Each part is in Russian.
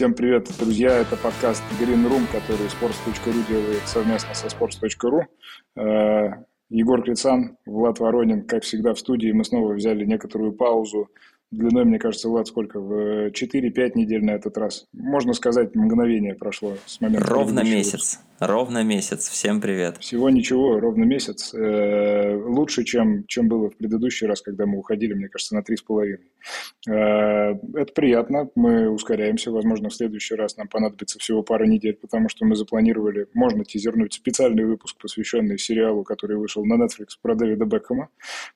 Всем привет, друзья. Это подкаст Green Room, который sports.ru делает совместно со sports.ru. Э, Егор Крицан, Влад Воронин, как всегда, в студии. Мы снова взяли некоторую паузу длиной, мне кажется, Влад, сколько? В 4-5 недель на этот раз. Можно сказать, мгновение прошло с момента... Ровно месяц. Ровно месяц. Всем привет. Всего ничего, ровно месяц. Э, лучше, чем, чем было в предыдущий раз, когда мы уходили, мне кажется, на три с половиной. Э, это приятно. Мы ускоряемся. Возможно, в следующий раз нам понадобится всего пара недель, потому что мы запланировали, можно тизернуть специальный выпуск, посвященный сериалу, который вышел на Netflix про Дэвида Бекхэма.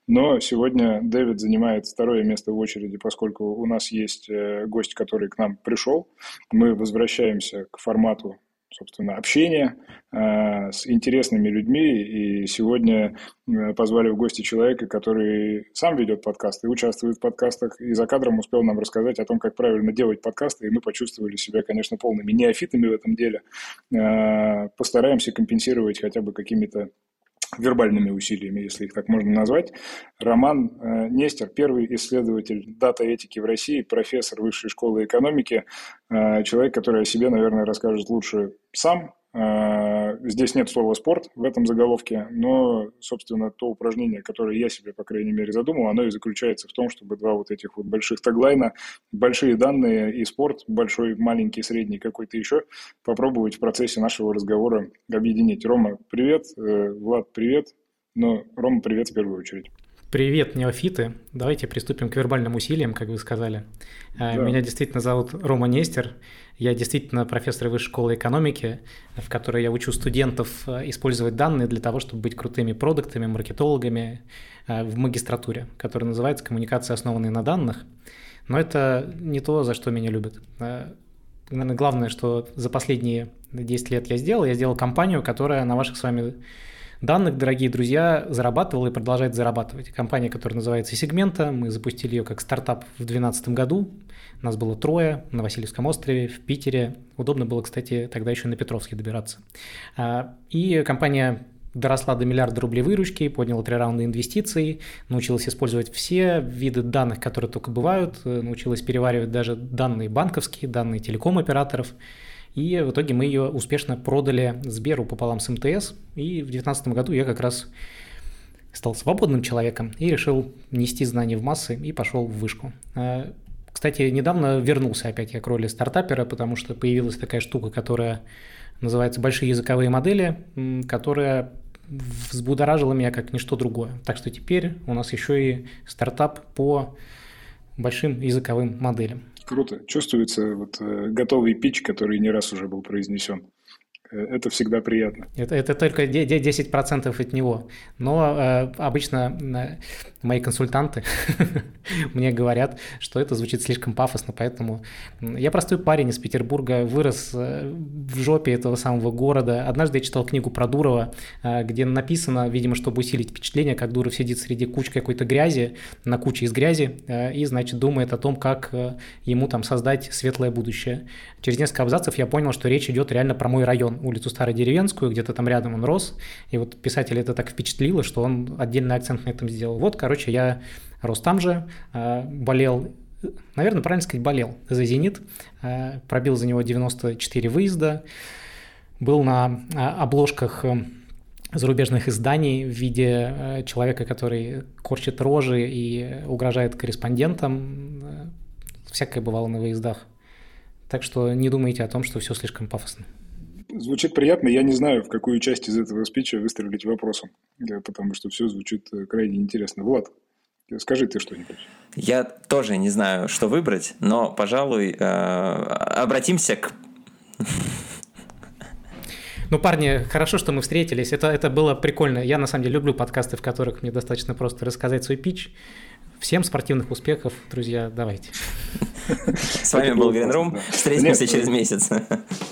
Но сегодня Дэвид занимает второе место в очереди, поскольку у нас есть э, гость, который к нам пришел. Мы возвращаемся к формату собственно, общение э, с интересными людьми. И сегодня э, позвали в гости человека, который сам ведет подкасты участвует в подкастах, и за кадром успел нам рассказать о том, как правильно делать подкасты, и мы почувствовали себя, конечно, полными неофитами в этом деле. Э, постараемся компенсировать хотя бы какими-то вербальными усилиями, если их так можно назвать. Роман э, Нестер, первый исследователь дата-этики в России, профессор Высшей школы экономики, э, человек, который о себе, наверное, расскажет лучше сам, здесь нет слова «спорт» в этом заголовке, но, собственно, то упражнение, которое я себе, по крайней мере, задумал, оно и заключается в том, чтобы два вот этих вот больших таглайна, большие данные и спорт, большой, маленький, средний, какой-то еще, попробовать в процессе нашего разговора объединить. Рома, привет, э, Влад, привет, но Рома, привет в первую очередь. Привет, неофиты. Давайте приступим к вербальным усилиям, как вы сказали. Э, да. Меня действительно зовут Рома Нестер. Я действительно профессор высшей школы экономики, в которой я учу студентов э, использовать данные для того, чтобы быть крутыми продуктами, маркетологами э, в магистратуре, которая называется «Коммуникация, основанная на данных». Но это не то, за что меня любят. Наверное, главное, что за последние 10 лет я сделал, я сделал компанию, которая на ваших с вами данных, дорогие друзья, зарабатывала и продолжает зарабатывать. Компания, которая называется Сегмента, мы запустили ее как стартап в 2012 году. Нас было трое на Васильевском острове, в Питере. Удобно было, кстати, тогда еще на Петровский добираться. А, и компания доросла до миллиарда рублей выручки, подняла три раунда инвестиций, научилась использовать все виды данных, которые только бывают, научилась переваривать даже данные банковские, данные телеком-операторов. И в итоге мы ее успешно продали Сберу пополам с МТС. И в 2019 году я как раз стал свободным человеком и решил нести знания в массы и пошел в вышку. А, кстати, недавно вернулся опять я к роли стартапера, потому что появилась такая штука, которая называется большие языковые модели, которая взбудоражила меня как ничто другое. Так что теперь у нас еще и стартап по большим языковым моделям. Круто. Чувствуется вот э, готовый пич, который не раз уже был произнесен. Э, это всегда приятно. Это, это только 10% от него. Но э, обычно э, мои консультанты мне говорят, что это звучит слишком пафосно, поэтому я простой парень из Петербурга, вырос в жопе этого самого города. Однажды я читал книгу про Дурова, где написано, видимо, чтобы усилить впечатление, как Дуров сидит среди кучи какой-то грязи, на куче из грязи, и, значит, думает о том, как ему там создать светлое будущее. Через несколько абзацев я понял, что речь идет реально про мой район, улицу Стародеревенскую, где-то там рядом он рос, и вот писатель это так впечатлило, что он отдельный акцент на этом сделал. Вот, короче, я рос там же, э, болел наверное, правильно сказать, болел за «Зенит», э, пробил за него 94 выезда, был на э, обложках зарубежных изданий в виде человека, который корчит рожи и угрожает корреспондентам. Всякое бывало на выездах. Так что не думайте о том, что все слишком пафосно. Звучит приятно. Я не знаю, в какую часть из этого спича выстрелить вопросом, потому что все звучит э, крайне интересно. Влад, скажи ты что-нибудь. Я тоже не знаю, что выбрать, но, пожалуй, э, обратимся к... Ну, парни, хорошо, что мы встретились. Это, это было прикольно. Я, на самом деле, люблю подкасты, в которых мне достаточно просто рассказать свой пич. Всем спортивных успехов, друзья, давайте. С вами был Green Room. Встретимся через месяц.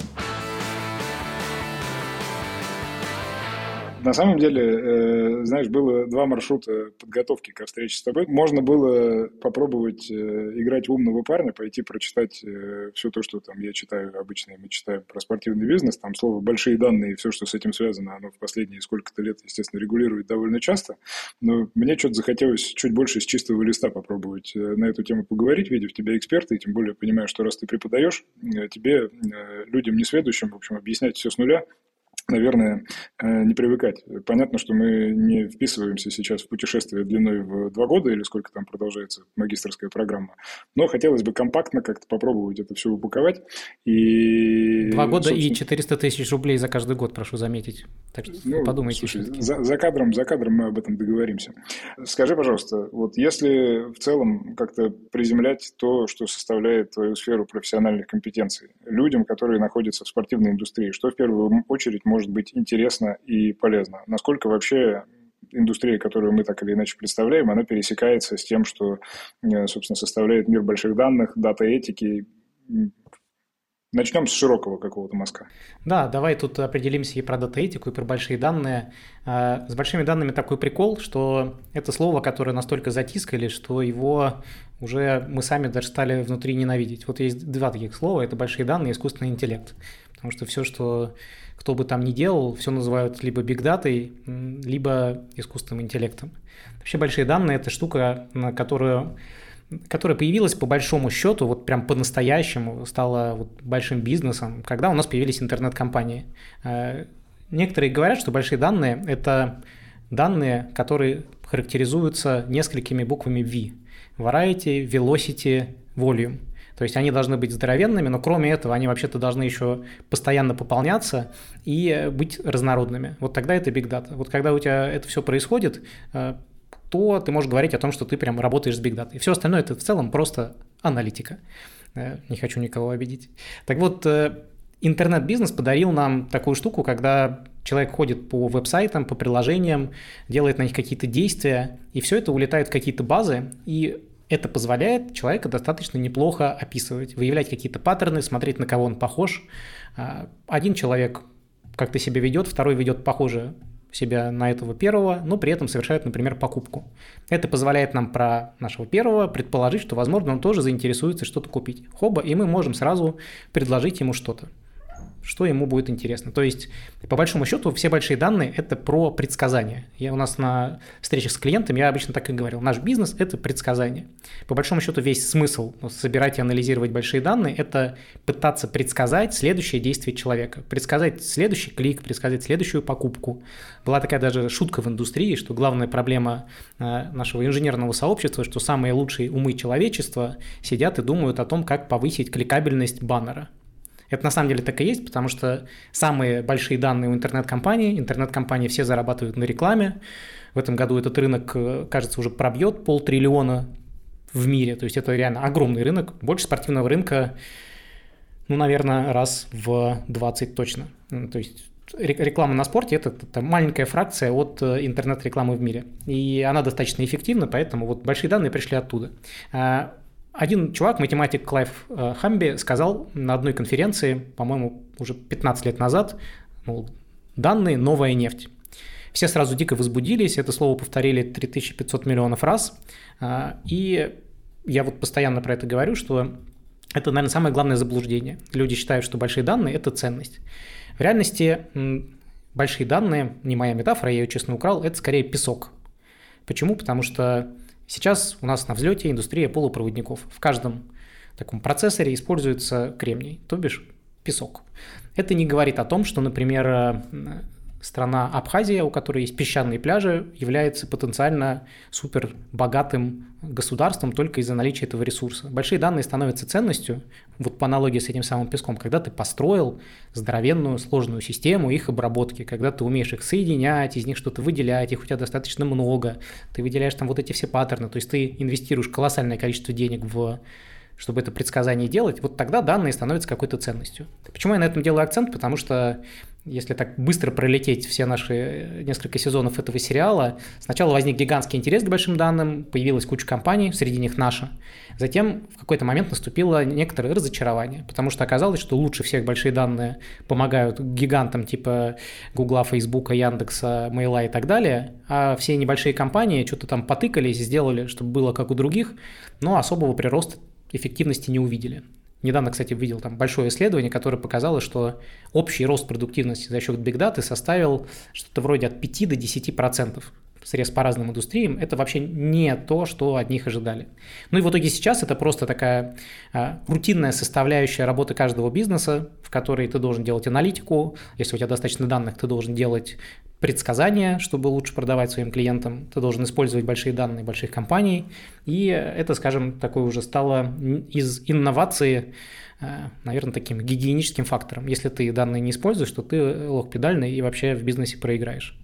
На самом деле, э, знаешь, было два маршрута подготовки ко встрече с тобой. Можно было попробовать э, играть умного парня, пойти прочитать э, все то, что там я читаю обычно, мы читаем про спортивный бизнес, там слово «большие данные» и все, что с этим связано, оно в последние сколько-то лет, естественно, регулирует довольно часто. Но мне что-то захотелось чуть больше с чистого листа попробовать на эту тему поговорить, видя в тебя эксперта, и тем более понимая, что раз ты преподаешь, тебе, людям несведущим, в общем, объяснять все с нуля, наверное, э, не привыкать. Понятно, что мы не вписываемся сейчас в путешествие длиной в два года или сколько там продолжается магистрская программа, но хотелось бы компактно как-то попробовать это все упаковать. И, два года собственно... и 400 тысяч рублей за каждый год, прошу заметить. Так что ну, подумайте. Слушай, за, за, кадром, за кадром мы об этом договоримся. Скажи, пожалуйста, вот если в целом как-то приземлять то, что составляет твою сферу профессиональных компетенций, людям, которые находятся в спортивной индустрии, что в первую очередь может быть интересно и полезно. Насколько вообще индустрия, которую мы так или иначе представляем, она пересекается с тем, что, э, собственно, составляет мир больших данных, дата-этики. Начнем с широкого какого-то мазка. Да, давай тут определимся и про дата-этику, и про большие данные. Э, с большими данными такой прикол, что это слово, которое настолько затискали, что его уже мы сами даже стали внутри ненавидеть. Вот есть два таких слова, это большие данные и искусственный интеллект. Потому что все, что кто бы там ни делал, все называют либо бигдатой, либо искусственным интеллектом. Вообще большие данные – это штука, на которую которая появилась по большому счету, вот прям по-настоящему, стала вот большим бизнесом, когда у нас появились интернет-компании. Э, некоторые говорят, что большие данные – это данные, которые характеризуются несколькими буквами V. Variety, Velocity, Volume – то есть они должны быть здоровенными, но кроме этого они вообще-то должны еще постоянно пополняться и быть разнородными. Вот тогда это big data. Вот когда у тебя это все происходит, э, то ты можешь говорить о том, что ты прям работаешь с big data. И все остальное это в целом просто аналитика. Э, не хочу никого обидеть. Так вот, э, интернет-бизнес подарил нам такую штуку, когда человек ходит по веб-сайтам, по приложениям, делает на них какие-то действия, и все это улетает в какие-то базы, и это позволяет человека достаточно неплохо описывать, выявлять какие-то паттерны, смотреть, на кого он похож. А, один человек как-то себя ведет, второй ведет похоже себя на этого первого, но при этом совершает, например, покупку. Это позволяет нам про нашего первого предположить, что, возможно, он тоже заинтересуется что-то купить. Хоба, и мы можем сразу предложить ему что-то что ему будет интересно. То есть, по большому счету, все большие данные – это про предсказания. Я у нас на встречах с клиентами, я обычно так и говорил, наш бизнес – это предсказание. По большому счету, весь смысл собирать и анализировать большие данные – это пытаться предсказать следующее действие человека, предсказать следующий клик, предсказать следующую покупку. Была такая даже шутка в индустрии, что главная проблема э, нашего инженерного сообщества, что самые лучшие умы человечества сидят и думают о том, как повысить кликабельность баннера. Это на самом деле так и есть, потому что самые большие данные у интернет-компаний, интернет-компании все зарабатывают на рекламе. В этом году этот рынок, э, кажется, уже пробьет полтриллиона в мире. То есть это реально огромный рынок. Больше спортивного рынка, ну, наверное, раз в 20 точно. То есть реклама на спорте это, это маленькая фракция от э, интернет-рекламы в мире. И она достаточно эффективна, поэтому вот большие данные пришли оттуда. Один чувак, математик Клайв э, Хамби, сказал на одной конференции, по-моему, уже 15 лет назад, мол, данные – новая нефть. Все сразу дико возбудились, это слово повторили 3500 миллионов раз. А, и я вот постоянно про это говорю, что это, наверное, самое главное заблуждение. Люди считают, что большие данные – это ценность. В реальности большие данные, не моя метафора, я ее честно украл, это скорее песок. Почему? Потому что Сейчас у нас на взлете индустрия полупроводников. В каждом таком процессоре используется кремний, то бишь песок. Это не говорит о том, что, например, э, страна Абхазия, у которой есть песчаные пляжи, является потенциально супер богатым государством только из-за наличия этого ресурса. Большие данные становятся ценностью, вот по аналогии с этим самым песком, когда ты построил здоровенную сложную систему их обработки, когда ты умеешь их соединять, из них что-то выделять, их у тебя достаточно много, ты выделяешь там вот эти все паттерны, то есть ты инвестируешь колоссальное количество денег в чтобы это предсказание делать, вот тогда данные становятся какой-то ценностью. Почему я на этом делаю акцент? Потому что если так быстро пролететь все наши э, несколько сезонов этого сериала, сначала возник гигантский интерес к большим данным, появилась куча компаний, среди них наша. Затем в какой-то момент наступило некоторое разочарование, потому что оказалось, что лучше всех большие данные помогают гигантам типа Гугла, Фейсбука, Яндекса, Мейла и так далее, а все небольшие компании что-то там потыкались, сделали, чтобы было как у других, но особого прироста эффективности не увидели. Недавно, кстати, видел там большое исследование, которое показало, что общий рост продуктивности за счет бигдаты составил что-то вроде от 5 до 10 процентов срез по разным индустриям, это вообще не то, что от них ожидали. Ну и в итоге сейчас это просто такая а, рутинная составляющая работы каждого бизнеса, в которой ты должен делать аналитику, если у тебя достаточно данных, ты должен делать предсказания, чтобы лучше продавать своим клиентам. Ты должен использовать большие данные больших компаний. И это, скажем, такое уже стало из инновации, э, наверное, таким гигиеническим фактором. Если ты данные не используешь, то ты лох педальный и вообще в бизнесе проиграешь.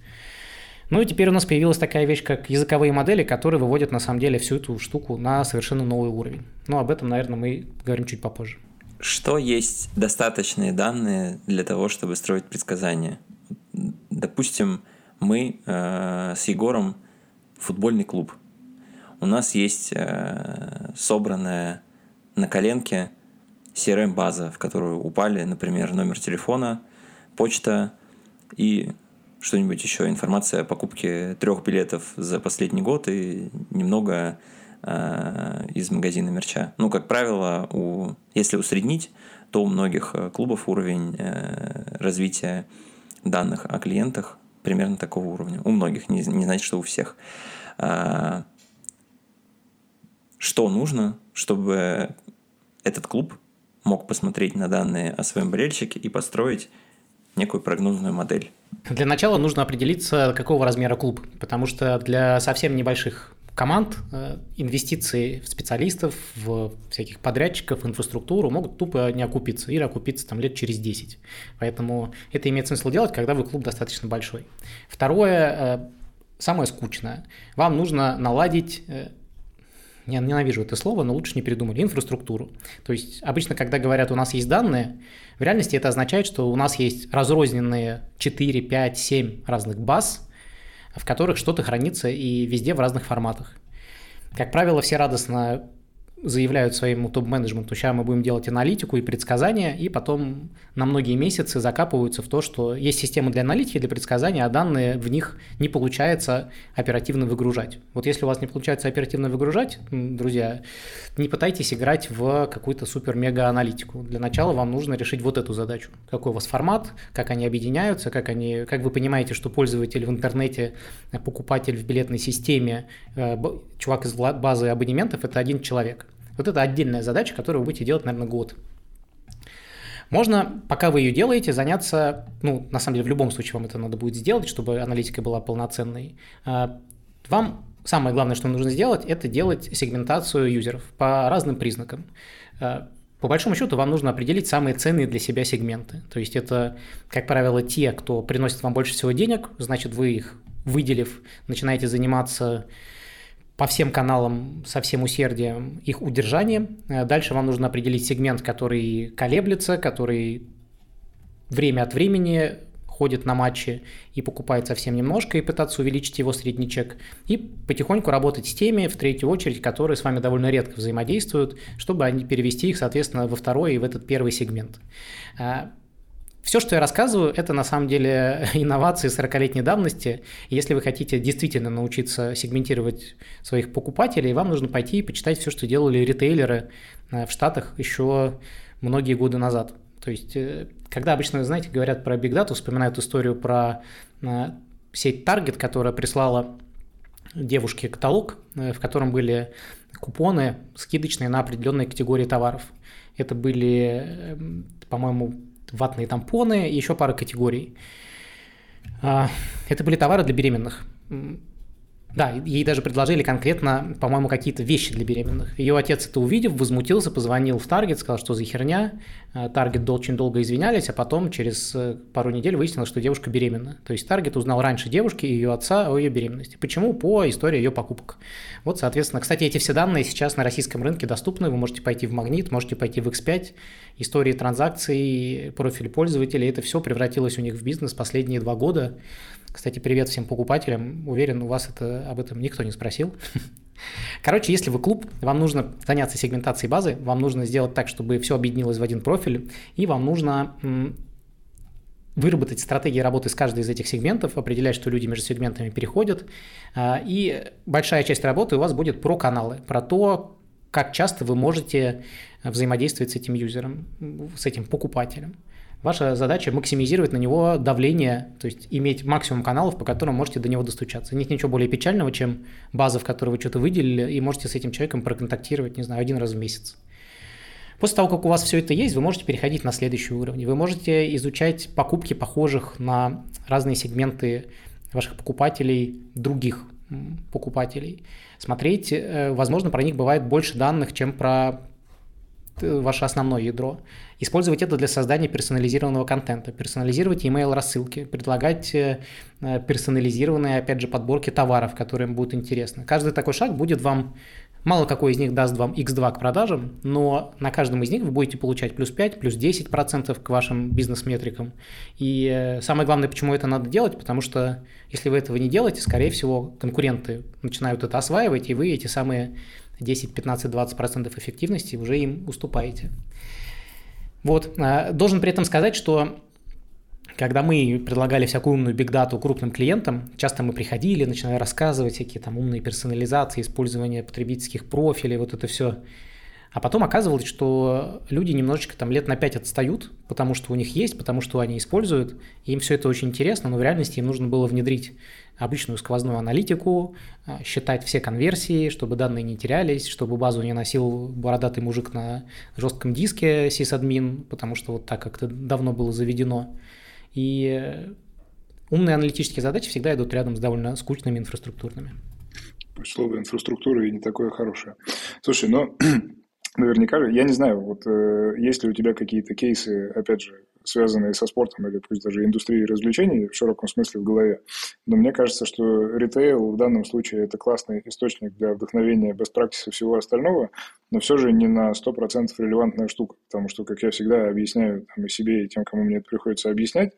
Ну и теперь у нас появилась такая вещь, как языковые модели, которые выводят на самом деле всю эту штуку на совершенно новый уровень. Но об этом, наверное, мы говорим чуть попозже. Что есть достаточные данные для того, чтобы строить предсказания? Допустим, мы э, с Егором футбольный клуб. У нас есть э, собранная на коленке CRM-база, в которую упали, например, номер телефона, почта и что-нибудь еще, информация о покупке трех билетов за последний год и немного э, из магазина мерча. Ну, как правило, у, если усреднить, то у многих э, клубов уровень э, развития данных о клиентах примерно такого уровня. У многих, не, не значит, что у всех. А, что нужно, чтобы этот клуб мог посмотреть на данные о своем болельщике и построить некую прогнозную модель? Для начала нужно определиться, какого размера клуб, потому что для совсем небольших команд э, инвестиции в специалистов, в всяких подрядчиков, инфраструктуру могут тупо не окупиться или окупиться там лет через 10. Поэтому это имеет смысл делать, когда вы клуб достаточно большой. Второе, э, самое скучное. Вам нужно наладить э, я ненавижу это слово, но лучше не придумали, инфраструктуру. То есть обычно, когда говорят, у нас есть данные, в реальности это означает, что у нас есть разрозненные 4, 5, 7 разных баз, в которых что-то хранится и везде в разных форматах. Как правило, все радостно заявляют своему топ-менеджменту, сейчас мы будем делать аналитику и предсказания, и потом на многие месяцы закапываются в то, что есть система для аналитики, для предсказания, а данные в них не получается оперативно выгружать. Вот если у вас не получается оперативно выгружать, друзья, не пытайтесь играть в какую-то супер-мега-аналитику. Для начала вам нужно решить вот эту задачу. Какой у вас формат, как они объединяются, как, они, как вы понимаете, что пользователь в интернете, покупатель в билетной системе, э, чувак из базы абонементов – это один человек. Вот это отдельная задача, которую вы будете делать, наверное, год. Можно, пока вы ее делаете, заняться, ну, на самом деле, в любом случае вам это надо будет сделать, чтобы аналитика была полноценной. А, вам самое главное, что нужно сделать, это делать сегментацию юзеров по разным признакам. А, по большому счету, вам нужно определить самые ценные для себя сегменты. То есть это, как правило, те, кто приносит вам больше всего денег, значит, вы их выделив, начинаете заниматься по всем каналам со всем усердием их удержанием. Э, дальше вам нужно определить сегмент, который колеблется, который время от времени ходит на матчи и покупает совсем немножко, и пытаться увеличить его средний чек, и потихоньку работать с теми, в третью очередь, которые с вами довольно редко взаимодействуют, чтобы они перевести их, соответственно, во второй и в этот первый сегмент. Все, что я рассказываю, это на самом деле инновации 40-летней давности. Если вы хотите действительно научиться сегментировать своих покупателей, вам нужно пойти и почитать все, что делали ритейлеры э, в Штатах еще многие годы назад. То есть, э, когда обычно, знаете, говорят про Big Data, вспоминают историю про э, сеть Target, которая прислала девушке каталог, в котором были купоны скидочные на определенные категории товаров. Это были, по-моему, ватные тампоны и еще пара категорий. А, это были товары для беременных. Да, ей даже предложили конкретно, по-моему, какие-то вещи для беременных. Ее отец это увидев, возмутился, позвонил в Таргет, сказал, что за херня. Э, Таргет очень долго извинялись, а потом через э, пару недель выяснилось, что девушка беременна. То есть Таргет узнал раньше девушки и ее отца о ее беременности. Почему? По истории ее покупок. Вот, соответственно, кстати, эти все данные сейчас на российском рынке доступны. Вы можете пойти в Магнит, можете пойти в X5. Истории транзакций, профиль пользователей, это все превратилось у них в бизнес последние два года. Кстати, привет всем покупателям. Уверен, у вас это, об этом никто не спросил. Короче, если вы клуб, вам нужно заняться сегментацией базы, вам нужно сделать так, чтобы все объединилось в один профиль, и вам нужно выработать стратегии работы с каждой из этих сегментов, определять, что люди между сегментами переходят. А, и большая часть работы у вас будет про каналы, про то, как часто вы можете взаимодействовать с этим юзером, с этим покупателем. Ваша задача максимизировать на него давление, то есть иметь максимум каналов, по которым можете до него достучаться. Нет ничего более печального, чем база, в которой вы что-то выделили, и можете с этим человеком проконтактировать, не знаю, один раз в месяц. После того, как у вас все это есть, вы можете переходить на следующий уровень. Вы можете изучать покупки похожих на разные сегменты ваших покупателей, других покупателей. Смотреть, э, возможно, про них бывает больше данных, чем про ваше основное ядро. Использовать это для создания персонализированного контента, персонализировать email рассылки, предлагать э, персонализированные, опять же, подборки товаров, которые им будут интересны. Каждый такой шаг будет вам Мало какой из них даст вам x2 к продажам, но на каждом из них вы будете получать плюс 5, плюс 10% к вашим бизнес-метрикам. И э, самое главное, почему это надо делать, потому что если вы этого не делаете, скорее всего, конкуренты начинают это осваивать, и вы эти самые 10, 15, 20% эффективности уже им уступаете. Вот. Э, должен при этом сказать, что когда мы предлагали всякую умную бигдату крупным клиентам, часто мы приходили, начинали рассказывать всякие там умные персонализации, использование потребительских профилей, вот это все. А потом оказывалось, что люди немножечко там лет на 5 отстают, потому что у них есть, потому что они используют, им все это очень интересно, но в реальности им нужно было внедрить обычную сквозную аналитику, а, считать все конверсии, чтобы данные не терялись, чтобы базу не носил бородатый мужик на жестком диске сисадмин, потому что вот так как-то давно было заведено. И умные аналитические задачи всегда идут рядом с довольно скучными инфраструктурными. Слово инфраструктура и не такое хорошее. Слушай, но наверняка же, я не знаю, вот э, есть ли у тебя какие-то кейсы, опять же, связанные со спортом или пусть даже индустрией развлечений в широком смысле в голове. Но мне кажется, что ритейл в данном случае это классный источник для вдохновения и всего остального, но все же не на 100% релевантная штука, потому что, как я всегда объясняю там, и себе, и тем, кому мне это приходится объяснять,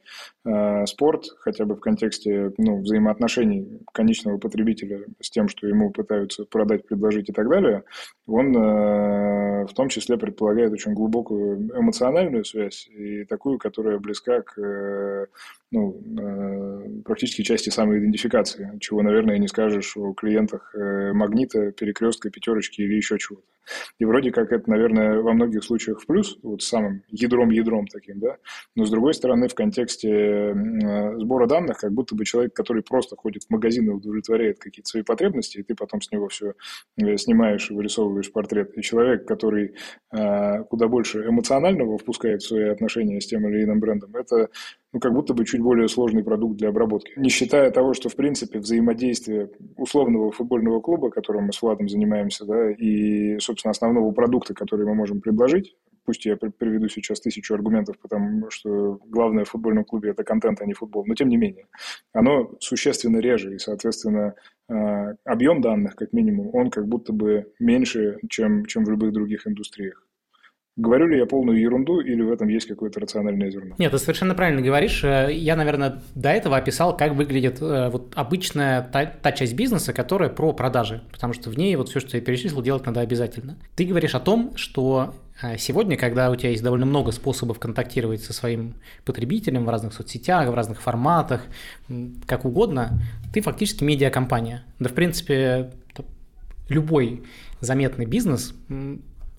э, спорт, хотя бы в контексте ну, взаимоотношений конечного потребителя с тем, что ему пытаются продать, предложить и так далее, он э, в том числе предполагает очень глубокую эмоциональную связь и такую, которая близка к э, ну, э, практически части самоидентификации, чего, наверное, не скажешь о клиентах э, магнита, перекрестка, пятерочки или еще чего-то. И вроде как это, наверное, во многих случаях в плюс, вот самым ядром-ядром таким, да, но с другой стороны, в контексте э, сбора данных, как будто бы человек, который просто ходит в магазин и удовлетворяет какие-то свои потребности, и ты потом с него все снимаешь и вырисовываешь портрет, и человек, который куда больше эмоционального впускает в свои отношения с тем или иным брендом, это ну, как будто бы чуть более сложный продукт для обработки. Не считая того, что, в принципе, взаимодействие условного футбольного клуба, которым мы с Владом занимаемся, да, и, собственно, основного продукта, который мы можем предложить, пусть я приведу сейчас тысячу аргументов, потому что главное в футбольном клубе – это контент, а не футбол, но тем не менее, оно существенно реже, и, соответственно, а, объем данных, как минимум, он как будто бы меньше, чем, чем в любых других индустриях. Говорю ли я полную ерунду или в этом есть какое-то рациональное зерно? Нет, ты совершенно правильно говоришь. Э, я, наверное, до этого описал, как выглядит э, вот обычная та, та часть бизнеса, которая про продажи, потому что в ней вот все, что я перечислил, делать надо обязательно. Ты говоришь о том, что э, сегодня, когда у тебя есть довольно много способов контактировать со своим потребителем в разных соцсетях, в разных форматах, как угодно, ты фактически медиакомпания. Да, в принципе, любой заметный бизнес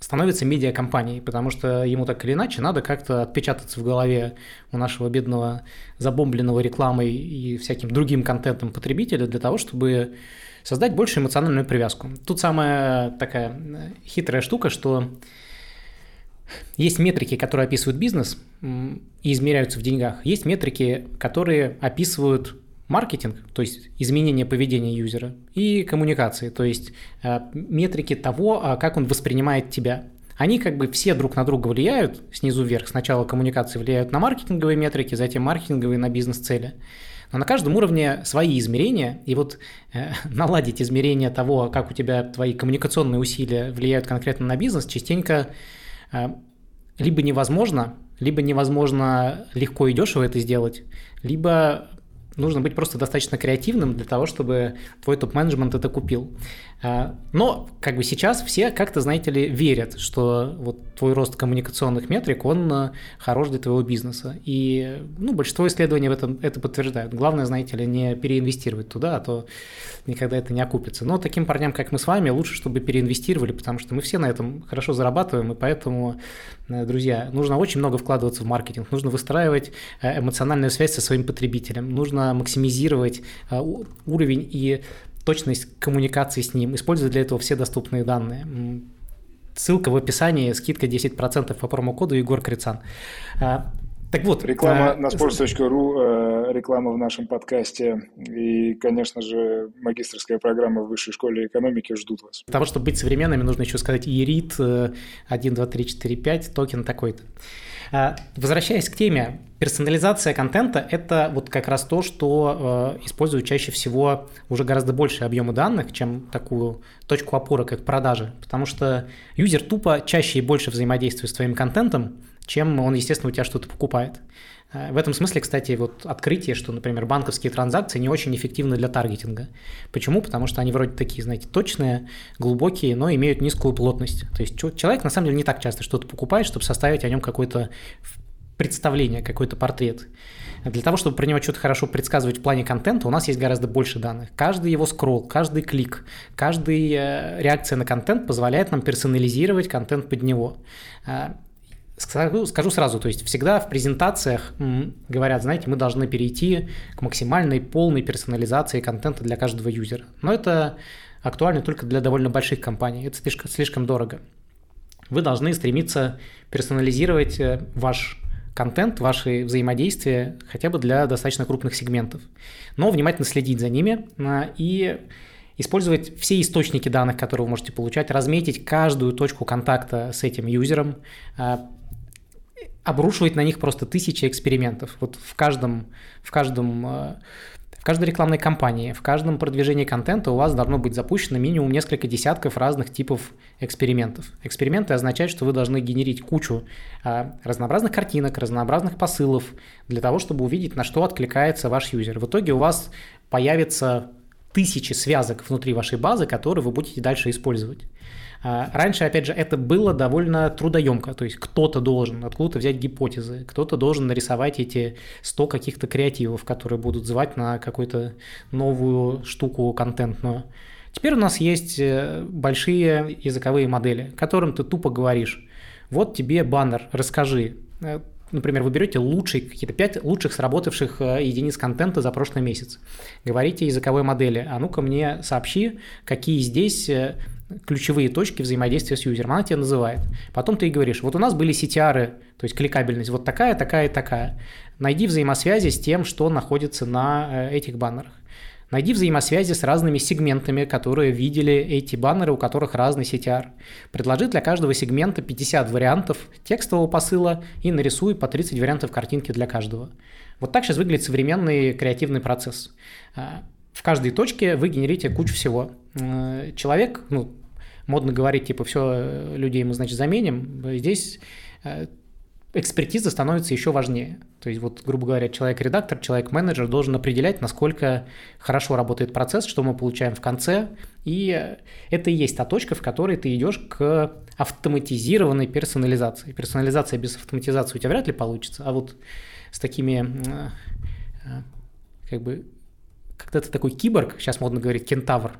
становится медиакомпанией, потому что ему так или иначе надо как-то отпечататься в голове у нашего бедного забомбленного рекламой и всяким другим контентом потребителя для того, чтобы создать больше эмоциональную привязку. Тут самая такая э, хитрая штука, что есть метрики, которые описывают бизнес и измеряются в деньгах. Есть метрики, которые описывают маркетинг, то есть изменение поведения юзера, и коммуникации, то есть э, метрики того, а, как он воспринимает тебя. Они как бы все друг на друга влияют снизу вверх. Сначала коммуникации влияют на маркетинговые метрики, затем маркетинговые на бизнес-цели. Но на каждом уровне свои измерения, и вот э, наладить измерение того, как у тебя твои коммуникационные усилия влияют конкретно на бизнес, частенько э, либо невозможно, либо невозможно легко и дешево это сделать, либо нужно быть просто достаточно креативным для того, чтобы твой топ-менеджмент это купил. А, но как бы сейчас все как-то, знаете ли, верят, что вот твой рост коммуникационных метрик, он э, хорош для твоего бизнеса. И ну, большинство исследований в этом это подтверждают. Главное, знаете ли, не переинвестировать туда, а то никогда это не окупится. Но таким парням, как мы с вами, лучше, чтобы переинвестировали, потому что мы все на этом хорошо зарабатываем, и поэтому, э, друзья, нужно очень много вкладываться в маркетинг, нужно выстраивать э, эмоциональную связь со своим потребителем, нужно максимизировать уровень и точность коммуникации с ним, используя для этого все доступные данные. Ссылка в описании, скидка 10% по промокоду Егор Крицан. А, так вот. Реклама а, на sports.ru, э, реклама в нашем подкасте и, конечно же, магистрская программа в Высшей школе экономики ждут вас. Для того, чтобы быть современными, нужно еще сказать ERIT 1, 2, 3, 4, 5, токен такой-то. А, возвращаясь к теме, персонализация контента – это вот как раз то, что э, используют чаще всего уже гораздо больше объемы данных, чем такую точку опоры, как продажи, потому что юзер тупо чаще и больше взаимодействует с твоим контентом, чем он, естественно, у тебя что-то покупает. Э, в этом смысле, кстати, вот открытие, что, например, банковские транзакции не очень эффективны для таргетинга. Почему? Потому что они вроде такие, знаете, точные, глубокие, но имеют низкую плотность. То есть человек на самом деле не так часто что-то покупает, чтобы составить о нем какое-то представление, какой-то портрет. Для того, чтобы про него что-то хорошо предсказывать в плане контента, у нас есть гораздо больше данных. Каждый его скролл, каждый клик, каждая э, реакция на контент позволяет нам персонализировать контент под него. Э, Скажу, скажу сразу, то есть всегда в презентациях говорят, знаете, мы должны перейти к максимальной полной персонализации контента для каждого юзера. Но это актуально только для довольно больших компаний, это слишком, слишком дорого. Вы должны стремиться персонализировать э, ваш контент, ваши взаимодействия хотя бы для достаточно крупных сегментов. Но внимательно следить за ними э, и использовать все источники данных, которые вы можете получать, разметить каждую точку контакта с этим юзером, э, обрушивать на них просто тысячи экспериментов. Вот в каждом, в каждом э, в каждой рекламной кампании, в каждом продвижении контента у вас должно быть запущено минимум несколько десятков разных типов экспериментов. Эксперименты означают, что вы должны генерить кучу а, разнообразных картинок, разнообразных посылов для того, чтобы увидеть, на что откликается ваш юзер. В итоге у вас появится тысячи связок внутри вашей базы, которые вы будете дальше использовать. А, раньше, опять же, это было довольно трудоемко, то есть кто-то должен откуда-то взять гипотезы, кто-то должен нарисовать эти 100 каких-то креативов, которые будут звать на какую-то новую штуку контентную. Теперь у нас есть э, большие языковые модели, которым ты тупо говоришь, вот тебе баннер, расскажи, э, например, вы берете лучшие, какие-то 5 лучших сработавших э, единиц контента за прошлый месяц. Говорите языковой модели, а ну-ка мне сообщи, какие здесь ключевые точки взаимодействия с юзером, она тебе называет. Потом ты ей говоришь, вот у нас были CTR, то есть кликабельность вот такая, такая и такая. Найди взаимосвязи с тем, что находится на э, этих баннерах. Найди взаимосвязи с разными сегментами, которые видели эти баннеры, у которых разный CTR. Предложи для каждого сегмента 50 вариантов текстового посыла и нарисуй по 30 вариантов картинки для каждого. Вот так сейчас выглядит современный креативный процесс. Э, в каждой точке вы генерите кучу всего. Э, человек, ну, модно говорить, типа, все, э, людей мы, значит, заменим. Здесь э, экспертиза становится еще важнее. То есть, вот, грубо говоря, человек-редактор, человек-менеджер должен определять, насколько хорошо работает процесс, что мы получаем в конце. И это и есть та точка, в которой ты идешь к автоматизированной персонализации. Персонализация без автоматизации у тебя вряд ли получится, а вот с такими как бы когда ты такой киборг, сейчас модно говорить кентавр,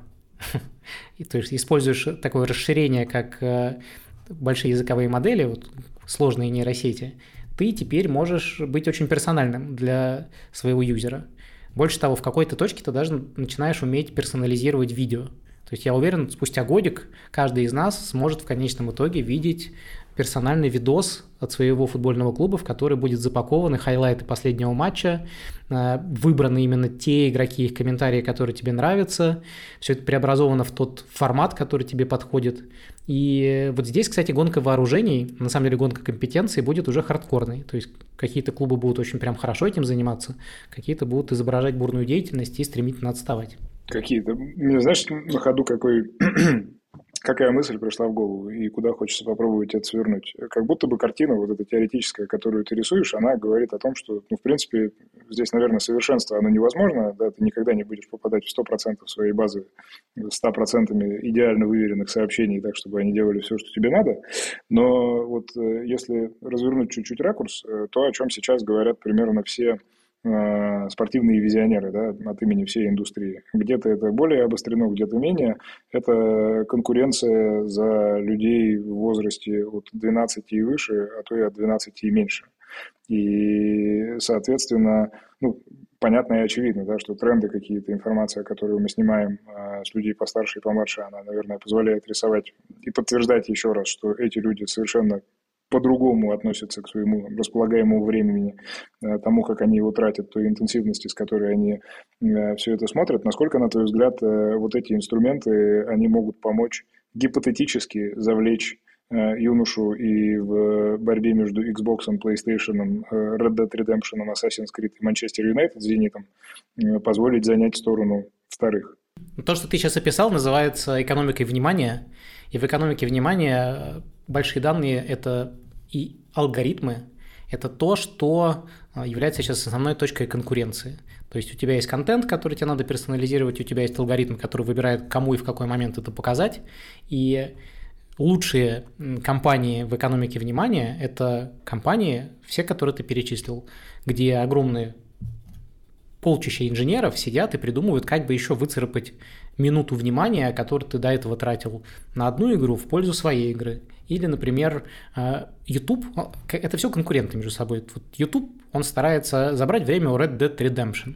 и, то есть используешь такое расширение, как э, большие языковые модели, вот, сложные нейросети, ты теперь можешь быть очень персональным для своего юзера. Больше того, в какой-то точке ты даже начинаешь уметь персонализировать видео. То есть я уверен, спустя годик каждый из нас сможет в конечном итоге видеть персональный видос от своего футбольного клуба, в который будет запакованы хайлайты последнего матча, э, выбраны именно те игроки, их комментарии, которые тебе нравятся. Все это преобразовано в тот формат, который тебе подходит. И вот здесь, кстати, гонка вооружений, на самом деле гонка компетенций будет уже хардкорной. То есть какие-то клубы будут очень прям хорошо этим заниматься, какие-то будут изображать бурную деятельность и стремительно отставать. Какие-то. Мне знаешь, на ходу какой какая мысль пришла в голову и куда хочется попробовать это свернуть. Как будто бы картина вот эта теоретическая, которую ты рисуешь, она говорит о том, что, ну, в принципе, здесь, наверное, совершенство, оно невозможно, да, ты никогда не будешь попадать в 100% своей базы 100% идеально выверенных сообщений, так, чтобы они делали все, что тебе надо. Но вот э, если развернуть чуть-чуть ракурс, э, то, о чем сейчас говорят примерно все спортивные визионеры да, от имени всей индустрии. Где-то это более обострено, где-то менее. Это конкуренция за людей в возрасте от 12 и выше, а то и от 12 и меньше. И, соответственно, ну, понятно и очевидно, да, что тренды какие-то, информация, которую мы снимаем э, с людей постарше и помладше, она, наверное, позволяет рисовать и подтверждать еще раз, что эти люди совершенно по-другому относятся к своему располагаемому времени, э, тому, как они его тратят, той интенсивности, с которой они э, все это смотрят. Насколько, на твой взгляд, э, вот эти инструменты, они могут помочь гипотетически завлечь юношу и в борьбе между Xbox, PlayStation, Red Dead Redemption, Assassin's Creed и Manchester United с Зенитом позволить занять сторону вторых. То, что ты сейчас описал, называется экономикой внимания. И в экономике внимания большие данные – это и алгоритмы – это то, что а, является сейчас основной точкой конкуренции. То есть у тебя есть контент, который тебе надо персонализировать, у тебя есть алгоритм, который выбирает, кому и в какой момент это показать. И лучшие компании в экономике внимания – это компании, все, которые ты перечислил, где огромные полчища инженеров сидят и придумывают, как бы еще выцарапать минуту внимания, которую ты до этого тратил на одну игру в пользу своей игры. Или, например, э, YouTube, это все конкуренты между собой. Вот YouTube, он старается забрать время у Red Dead Redemption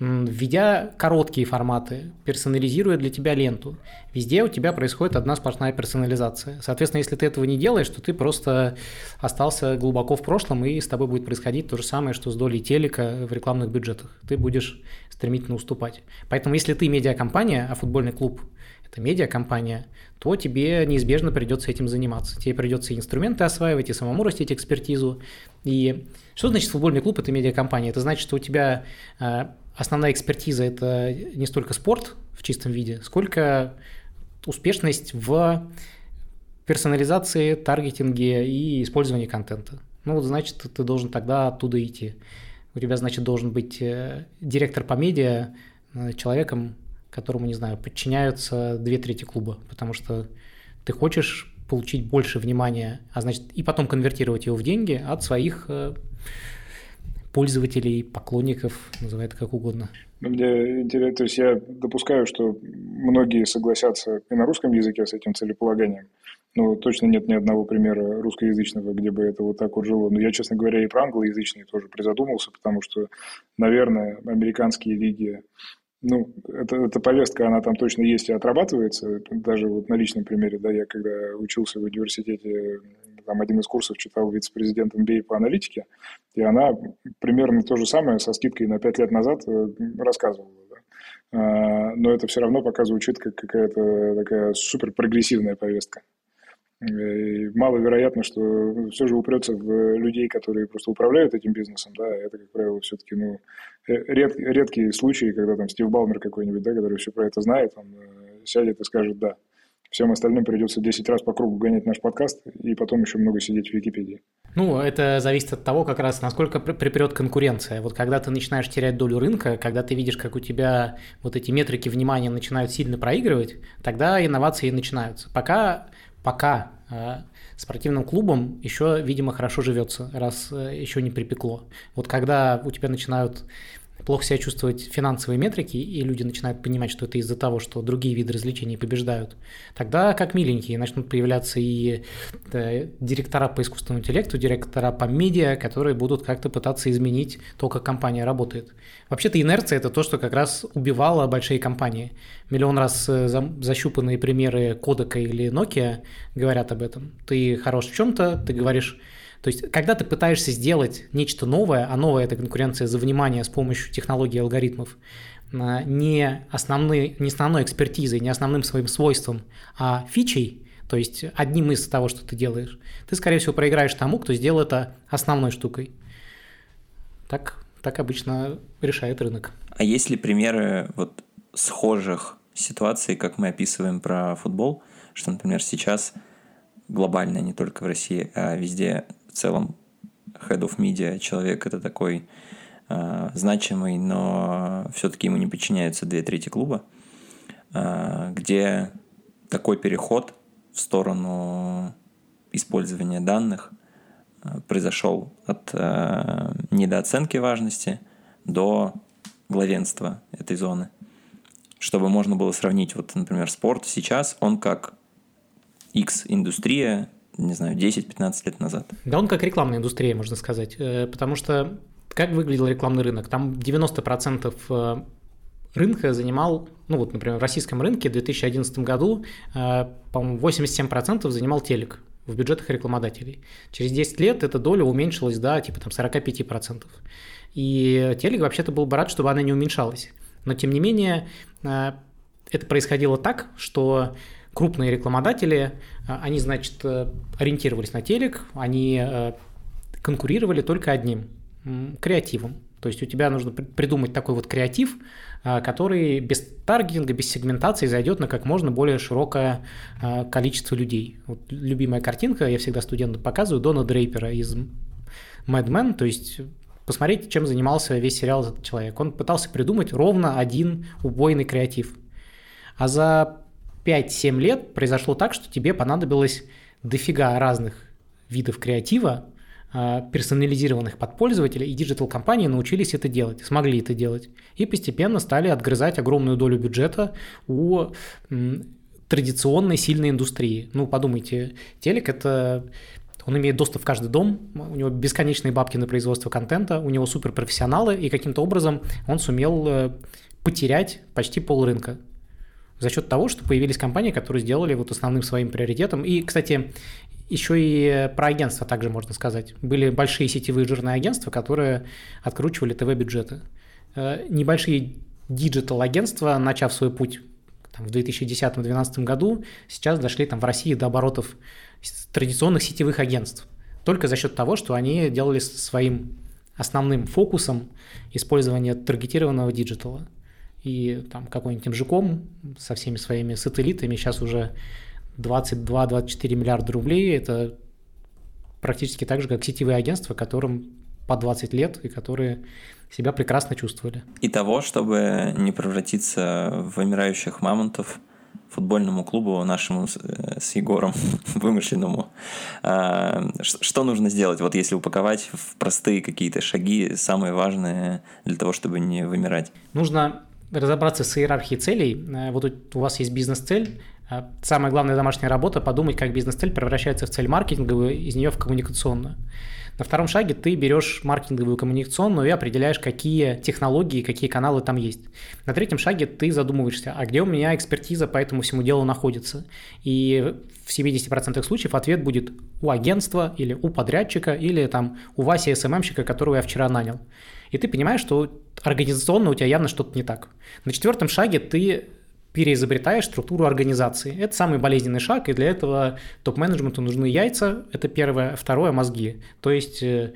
введя короткие форматы, персонализируя для тебя ленту. Везде у тебя происходит одна сплошная персонализация. Соответственно, если ты этого не делаешь, то ты просто остался глубоко в прошлом, и с тобой будет происходить то же самое, что с долей телека в рекламных бюджетах. Ты будешь стремительно уступать. Поэтому если ты медиакомпания, а футбольный клуб это медиакомпания, то тебе неизбежно придется этим заниматься. Тебе придется и инструменты осваивать, и самому растить экспертизу. И что значит футбольный клуб – это медиакомпания? Это значит, что у тебя а, основная экспертиза – это не столько спорт в чистом виде, сколько успешность в персонализации, таргетинге и использовании контента. Ну вот, значит, ты должен тогда оттуда идти. У тебя, значит, должен быть э, директор по медиа э, человеком, которому, не знаю, подчиняются две трети клуба, потому что ты хочешь получить больше внимания, а значит, и потом конвертировать его в деньги от своих э, пользователей, поклонников, называй это как угодно. Мне интересно, то есть я допускаю, что многие согласятся и на русском языке с этим целеполаганием. Но точно нет ни одного примера русскоязычного, где бы это вот так вот жило. Но я, честно говоря, и про англоязычные тоже призадумался, потому что, наверное, американские лиги ну, это, эта повестка, она там точно есть и отрабатывается. Даже вот на личном примере, да, я когда учился в университете, там один из курсов читал вице-президент MBA по аналитике, и она примерно то же самое со скидкой на 5 лет назад э, рассказывала. А, но это все равно пока звучит как какая-то такая супер прогрессивная повестка. И маловероятно, что все же упрется в людей, которые просто управляют этим бизнесом, да, это, как правило, все-таки, ну, э, ред, редкие случаи, когда там Стив Балмер какой-нибудь, да, который все про это знает, он э, сядет и скажет «да». Всем остальным придется 10 раз по кругу гонять наш подкаст и потом еще много сидеть в Википедии. Ну, это зависит от того, как раз, насколько припрет конкуренция. Вот когда ты начинаешь терять долю рынка, когда ты видишь, как у тебя вот эти метрики внимания начинают сильно проигрывать, тогда инновации начинаются. Пока пока э, спортивным клубом еще, видимо, хорошо живется, раз э, еще не припекло. Вот когда у тебя начинают плохо себя чувствовать финансовые метрики, и люди начинают понимать, что это из-за того, что другие виды развлечений побеждают, тогда как миленькие начнут появляться и да, директора по искусственному интеллекту, директора по медиа, которые будут как-то пытаться изменить то, как компания работает. Вообще-то инерция – это то, что как раз убивало большие компании. Миллион раз э, защупанные примеры Kodak или Nokia говорят об этом. Ты хорош в чем-то, ты говоришь то есть, когда ты пытаешься сделать нечто новое, а новое – это конкуренция за внимание с помощью технологий и алгоритмов, а, не, основной, не основной экспертизой, не основным своим свойством, а фичей, то есть одним из того, что ты делаешь, ты, скорее всего, проиграешь тому, кто сделал это основной штукой. Так, так обычно решает рынок. А есть ли примеры вот схожих ситуаций, как мы описываем про футбол, что, например, сейчас глобально, не только в России, а везде в целом head of media человек это такой э, значимый, но все-таки ему не подчиняются две трети клуба, э, где такой переход в сторону использования данных э, произошел от э, недооценки важности до главенства этой зоны. Чтобы можно было сравнить, вот, например, спорт сейчас, он как X-индустрия не знаю, 10-15 лет назад. Да он как рекламная индустрия, можно сказать. Э, потому что как выглядел рекламный рынок? Там 90% э, рынка занимал, ну вот, например, в российском рынке в 2011 году, э, по-моему, 87% занимал телек в бюджетах рекламодателей. Через 10 лет эта доля уменьшилась до типа там 45%. И телек вообще-то был бы рад, чтобы она не уменьшалась. Но тем не менее, это происходило так, что крупные рекламодатели, а, они, значит, э, ориентировались на телек, они э, конкурировали только одним – креативом. То есть у тебя нужно придумать такой вот креатив, который без таргетинга, без сегментации зайдет на как можно более широкое количество людей. Вот любимая картинка, я всегда студентам показываю, Дона Дрейпера из Mad Men, то есть посмотрите, чем занимался весь сериал этот человек. Он пытался придумать ровно один убойный креатив. А за 5-7 лет произошло так, что тебе понадобилось дофига разных видов креатива, а, персонализированных под пользователя, и диджитал-компании научились это делать, смогли это делать. И постепенно стали отгрызать огромную долю бюджета у традиционной сильной индустрии. Ну, подумайте, телек – это он имеет доступ в каждый дом, у него бесконечные бабки на производство контента, у него суперпрофессионалы, и каким-то образом он сумел э, потерять почти пол рынка за счет того, что появились компании, которые сделали вот основным своим приоритетом. И, кстати, еще и про агентства также можно сказать. Были большие сетевые жирные агентства, которые откручивали ТВ-бюджеты. Э, небольшие диджитал-агентства, начав свой путь там, в 2010-2012 году, сейчас дошли там, в России до оборотов традиционных сетевых агентств. Только за счет того, что они делали своим основным фокусом использование таргетированного диджитала и там какой-нибудь MGCom со всеми своими сателлитами сейчас уже 22-24 миллиарда рублей. Это практически так же, как сетевые агентства, которым по 20 лет и которые себя прекрасно чувствовали. И того, чтобы не превратиться в вымирающих мамонтов, футбольному клубу нашему с э, Егором вымышленному. А, что нужно сделать, вот если упаковать в простые какие-то шаги, самые важные для того, чтобы не вымирать? Нужно разобраться с иерархией целей. Э, вот у вас есть бизнес-цель, а Самая главная домашняя работа – подумать, как бизнес-цель превращается в цель маркетинговую, из нее в коммуникационную. На втором шаге ты берешь маркетинговую коммуникационную и определяешь, какие технологии, какие каналы там есть. На третьем шаге ты задумываешься, а где у меня экспертиза по этому всему делу находится. И в 70% случаев ответ будет у агентства или у подрядчика или там у Васи СММщика, которого я вчера нанял. И ты понимаешь, что организационно у тебя явно что-то не так. На четвертом шаге ты переизобретаешь структуру организации. Это самый болезненный шаг, и для этого топ-менеджменту нужны яйца, это первое. Второе – мозги. То есть э,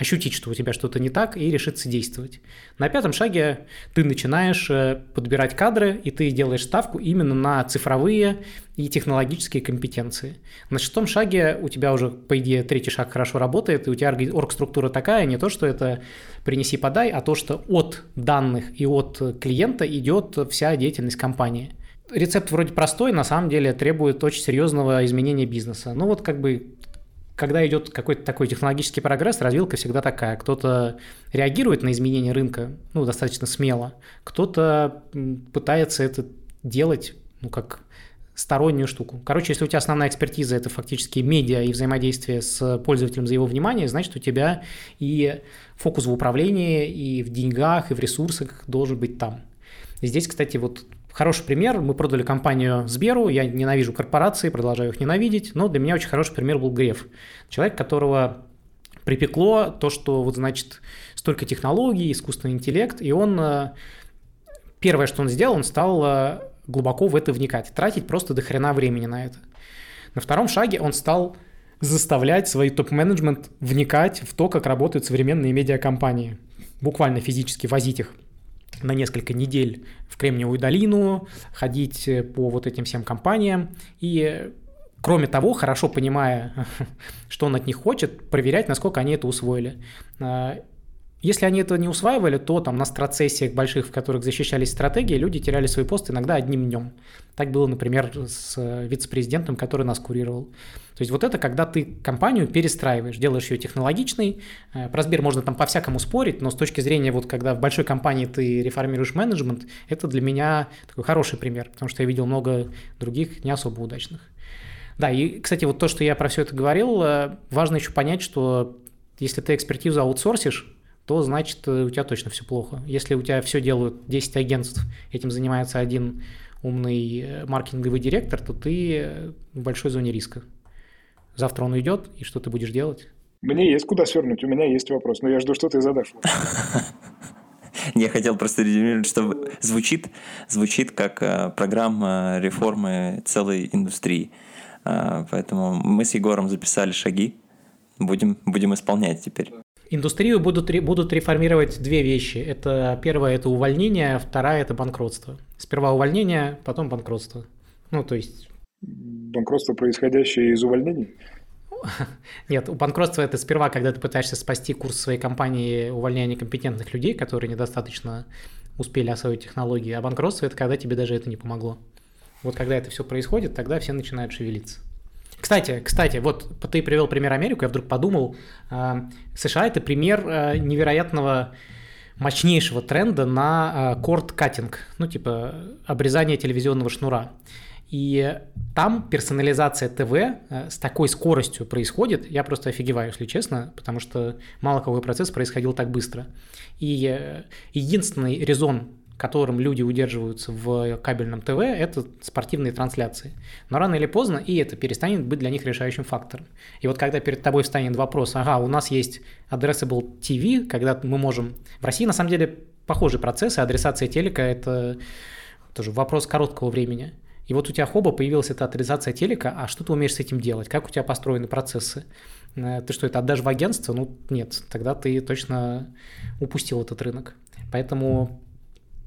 ощутить, что у тебя что-то не так, и решиться действовать. На пятом шаге ты начинаешь э, подбирать кадры, и ты делаешь ставку именно на цифровые и технологические компетенции. На шестом шаге у тебя уже, по идее, третий шаг хорошо работает, и у тебя орг-структура такая, не то, что это принеси-подай, а то, что от данных и от клиента идет вся деятельность компании. Рецепт вроде простой, на самом деле требует очень серьезного изменения бизнеса. Ну вот как бы когда идет какой-то такой технологический прогресс, развилка всегда такая. Кто-то реагирует на изменения рынка, ну, достаточно смело, кто-то пытается это делать, ну, как стороннюю штуку. Короче, если у тебя основная экспертиза – это фактически медиа и взаимодействие с пользователем за его внимание, значит, у тебя и фокус в управлении, и в деньгах, и в ресурсах должен быть там. И здесь, кстати, вот Хороший пример. Мы продали компанию Сберу. Я ненавижу корпорации, продолжаю их ненавидеть. Но для меня очень хороший пример был Греф. Человек, которого припекло то, что вот, значит, столько технологий, искусственный интеллект, и он э, первое, что он сделал, он стал э, глубоко в это вникать, тратить просто до хрена времени на это. На втором шаге он стал заставлять свой топ-менеджмент вникать в то, как работают современные медиакомпании. Буквально физически возить их на несколько недель в Кремниевую долину, ходить по вот этим всем компаниям и Кроме того, хорошо понимая, что он от них хочет, проверять, насколько они это усвоили. Если они это не усваивали, то там на страцессиях больших, в которых защищались стратегии, люди теряли свои посты иногда одним днем. Так было, например, с э, вице-президентом, который нас курировал. То есть вот это когда ты компанию перестраиваешь, делаешь ее технологичной. Э, про Сбер можно там по-всякому спорить, но с точки зрения вот когда в большой компании ты реформируешь менеджмент, это для меня такой хороший пример, потому что я видел много других не особо удачных. Да, и, кстати, вот то, что я про все это говорил, э, важно еще понять, что если ты экспертизу аутсорсишь, то значит э, у тебя точно все плохо. Если у тебя все делают 10 агентств, этим занимается один умный э, маркетинговый директор, то ты э, в большой зоне риска. Завтра он уйдет, и что ты будешь делать? Мне есть куда свернуть, у меня есть вопрос, но я жду, что ты задашь. Я хотел просто резюмировать, что звучит, звучит как программа реформы целой индустрии. Поэтому мы с Егором записали шаги, будем, будем исполнять теперь. Индустрию будут, будут реформировать две вещи. Это первое – это увольнение, вторая – это банкротство. Сперва увольнение, потом банкротство. Ну, то есть… Банкротство, происходящее из увольнений? Нет, у банкротства это сперва, когда ты пытаешься спасти курс своей компании, увольняя некомпетентных людей, которые недостаточно успели освоить технологии, а банкротство – это когда тебе даже это не помогло. Вот когда это все происходит, тогда все начинают шевелиться. Кстати, кстати, вот ты привел пример Америку, я вдруг подумал, а, США это пример а, невероятного мощнейшего тренда на корт-каттинг, ну типа обрезание телевизионного шнура. И там персонализация ТВ а, с такой скоростью происходит, я просто офигеваю, если честно, потому что мало какой процесс происходил так быстро. И э, единственный резон которым люди удерживаются в кабельном ТВ, это спортивные трансляции. Но рано или поздно и это перестанет быть для них решающим фактором. И вот когда перед тобой встанет вопрос, ага, у нас есть addressable TV, когда мы можем... В России на самом деле похожий процесс, и адресация телека – это тоже вопрос короткого времени. И вот у тебя хоба появилась эта адресация телека, а что ты умеешь с этим делать? Как у тебя построены процессы? Э, ты что, это отдашь в агентство? Ну, нет, тогда ты точно упустил этот рынок. Поэтому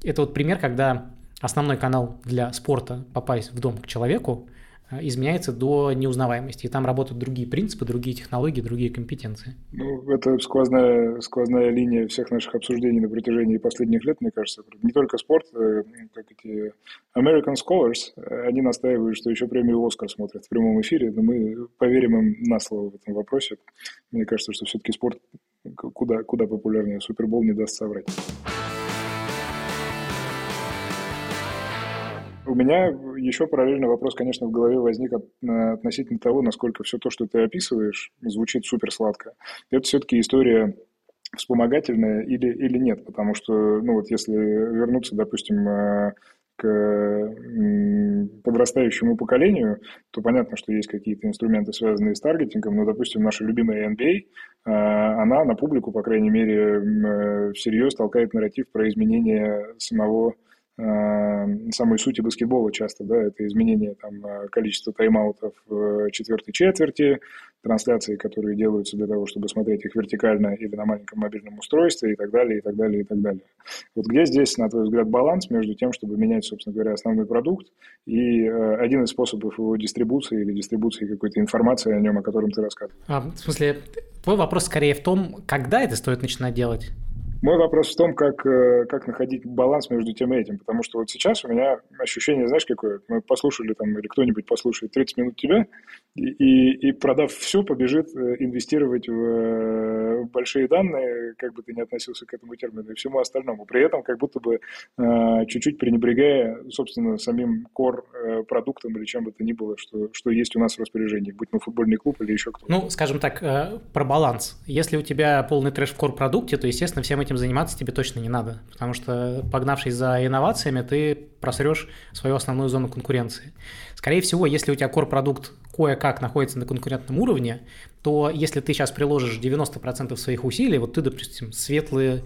это вот пример, когда основной канал для спорта попасть в дом к человеку э, изменяется до неузнаваемости. И там работают другие принципы, другие технологии, другие компетенции. Ну, это сквозная, сквозная линия всех наших обсуждений на протяжении последних лет, мне кажется. Не только спорт, э, как эти American Scholars, э, они настаивают, что еще премию «Оскар» смотрят в прямом эфире, но мы поверим им на слово в этом вопросе. Мне кажется, что все-таки спорт куда, куда популярнее. Супербол не даст соврать. У меня еще параллельно вопрос, конечно, в голове возник от, относительно того, насколько все то, что ты описываешь, звучит супер сладко. Это все-таки история вспомогательная или, или нет, потому что, ну вот если вернуться, допустим, э, к подрастающему поколению, то понятно, что есть какие-то инструменты, связанные с таргетингом, но, допустим, наша любимая NBA, э, она на публику, по крайней мере, э, всерьез толкает нарратив про изменение самого Э, самой сути баскетбола часто, да, это изменение там э, количества тайм-аутов в четвертой четверти, трансляции, которые делаются для того, чтобы смотреть их вертикально или на маленьком мобильном устройстве и так далее, и так далее, и так далее. Вот где здесь, на твой взгляд, баланс между тем, чтобы менять, собственно говоря, основной продукт и э, один из способов его дистрибуции или дистрибуции какой-то информации о нем, о котором ты рассказывал? А, в смысле, твой вопрос скорее в том, когда это стоит начинать делать? Мой вопрос в том, как, э, как находить баланс между тем и этим, потому что вот сейчас у меня ощущение, знаешь, какое? Мы послушали там, или кто-нибудь послушает 30 минут тебя, и, и продав все, побежит э, инвестировать в э, большие данные, как бы ты ни относился к этому термину, и всему остальному. При этом как будто бы чуть-чуть пренебрегая, собственно, самим core-продуктом или чем бы то ни было, что, что есть у нас в распоряжении, будь мы футбольный клуб или еще кто-то. Ну, скажем так, про баланс. Если у тебя полный трэш в core-продукте, то, естественно, всем этим заниматься тебе точно не надо, потому что, погнавшись за инновациями, ты просрешь свою основную зону конкуренции. Скорее всего, если у тебя core-продукт кое-как находится на конкурентном уровне, то если ты сейчас приложишь 90% своих усилий, вот ты, допустим, светлые,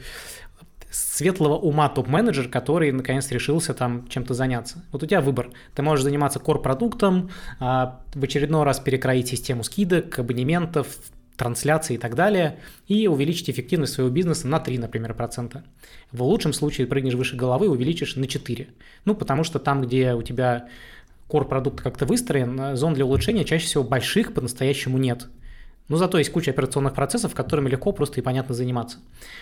светлого ума топ-менеджер, который наконец решился там чем-то заняться. Вот у тебя выбор. Ты можешь заниматься core-продуктом, а, в очередной раз перекроить систему скидок, абонементов, трансляции и так далее, и увеличить эффективность своего бизнеса на 3, например, процента. В лучшем случае прыгнешь выше головы, увеличишь на 4. Ну, потому что там, где у тебя core продукт как-то выстроен, зон для улучшения чаще всего больших по-настоящему нет. Но зато есть куча операционных процессов, которыми легко просто и понятно заниматься.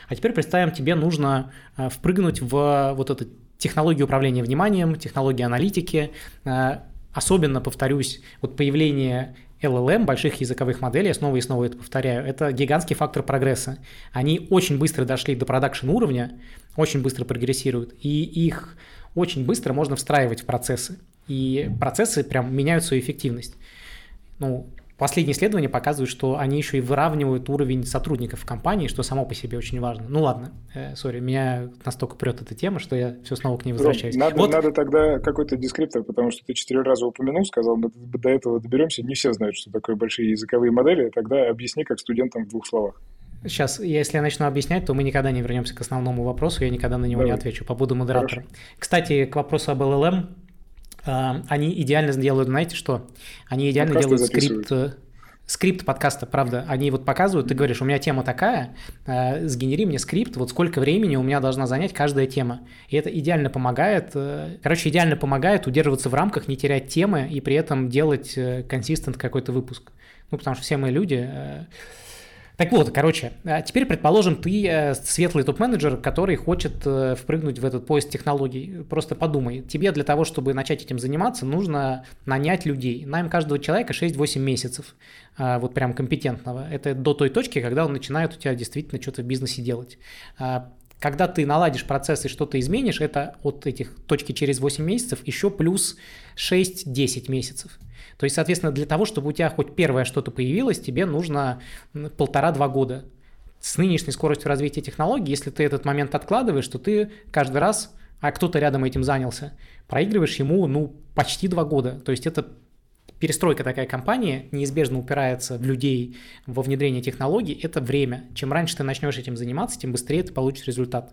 А теперь представим, тебе нужно э, впрыгнуть в вот эту технологию управления вниманием, технологию аналитики. Э, особенно, повторюсь, вот появление LLM, больших языковых моделей, я снова и снова это повторяю, это гигантский фактор прогресса. Они очень быстро дошли до продакшн уровня, очень быстро прогрессируют, и их очень быстро можно встраивать в процессы. И процессы прям меняют свою эффективность. Ну, Последние исследования показывают, что они еще и выравнивают уровень сотрудников в компании, что само по себе очень важно. Ну ладно, э, сори, меня настолько прет эта тема, что я все снова к ней возвращаюсь. Ром, надо, вот. надо тогда какой-то дескриптор, потому что ты четыре раза упомянул, сказал, мы до этого доберемся. Не все знают, что такое большие языковые модели. Тогда объясни как студентам в двух словах. Сейчас, если я начну объяснять, то мы никогда не вернемся к основному вопросу, я никогда на него Давай. не отвечу, побуду модератором. Хорошо. Кстати, к вопросу об LLM, они идеально делают, знаете что? Они идеально Подкасты делают скрипт э, скрипт подкаста, правда, они вот показывают, ты говоришь, у меня тема такая, э, сгенери мне скрипт, вот сколько времени у меня должна занять каждая тема. И это идеально помогает, э, короче, идеально помогает удерживаться в рамках, не терять темы и при этом делать э, консистент какой-то выпуск. Ну, потому что все мы люди, э, так вот, короче, а теперь, предположим, ты э, светлый топ-менеджер, который хочет э, впрыгнуть в этот поезд технологий. Просто подумай, тебе для того, чтобы начать этим заниматься, нужно нанять людей. Найм каждого человека 6-8 месяцев, а, вот прям компетентного. Это до той точки, когда он начинает у тебя действительно что-то в бизнесе делать. Когда ты наладишь процесс и что-то изменишь, это от этих точки через 8 месяцев еще плюс 6-10 месяцев. То есть, соответственно, для того, чтобы у тебя хоть первое что-то появилось, тебе нужно полтора-два года. С нынешней скоростью развития технологий, если ты этот момент откладываешь, то ты каждый раз, а кто-то рядом этим занялся, проигрываешь ему, ну, почти два года. То есть это перестройка такая компании неизбежно упирается в людей, во внедрение технологий, это время. Чем раньше ты начнешь этим заниматься, тем быстрее ты получишь результат.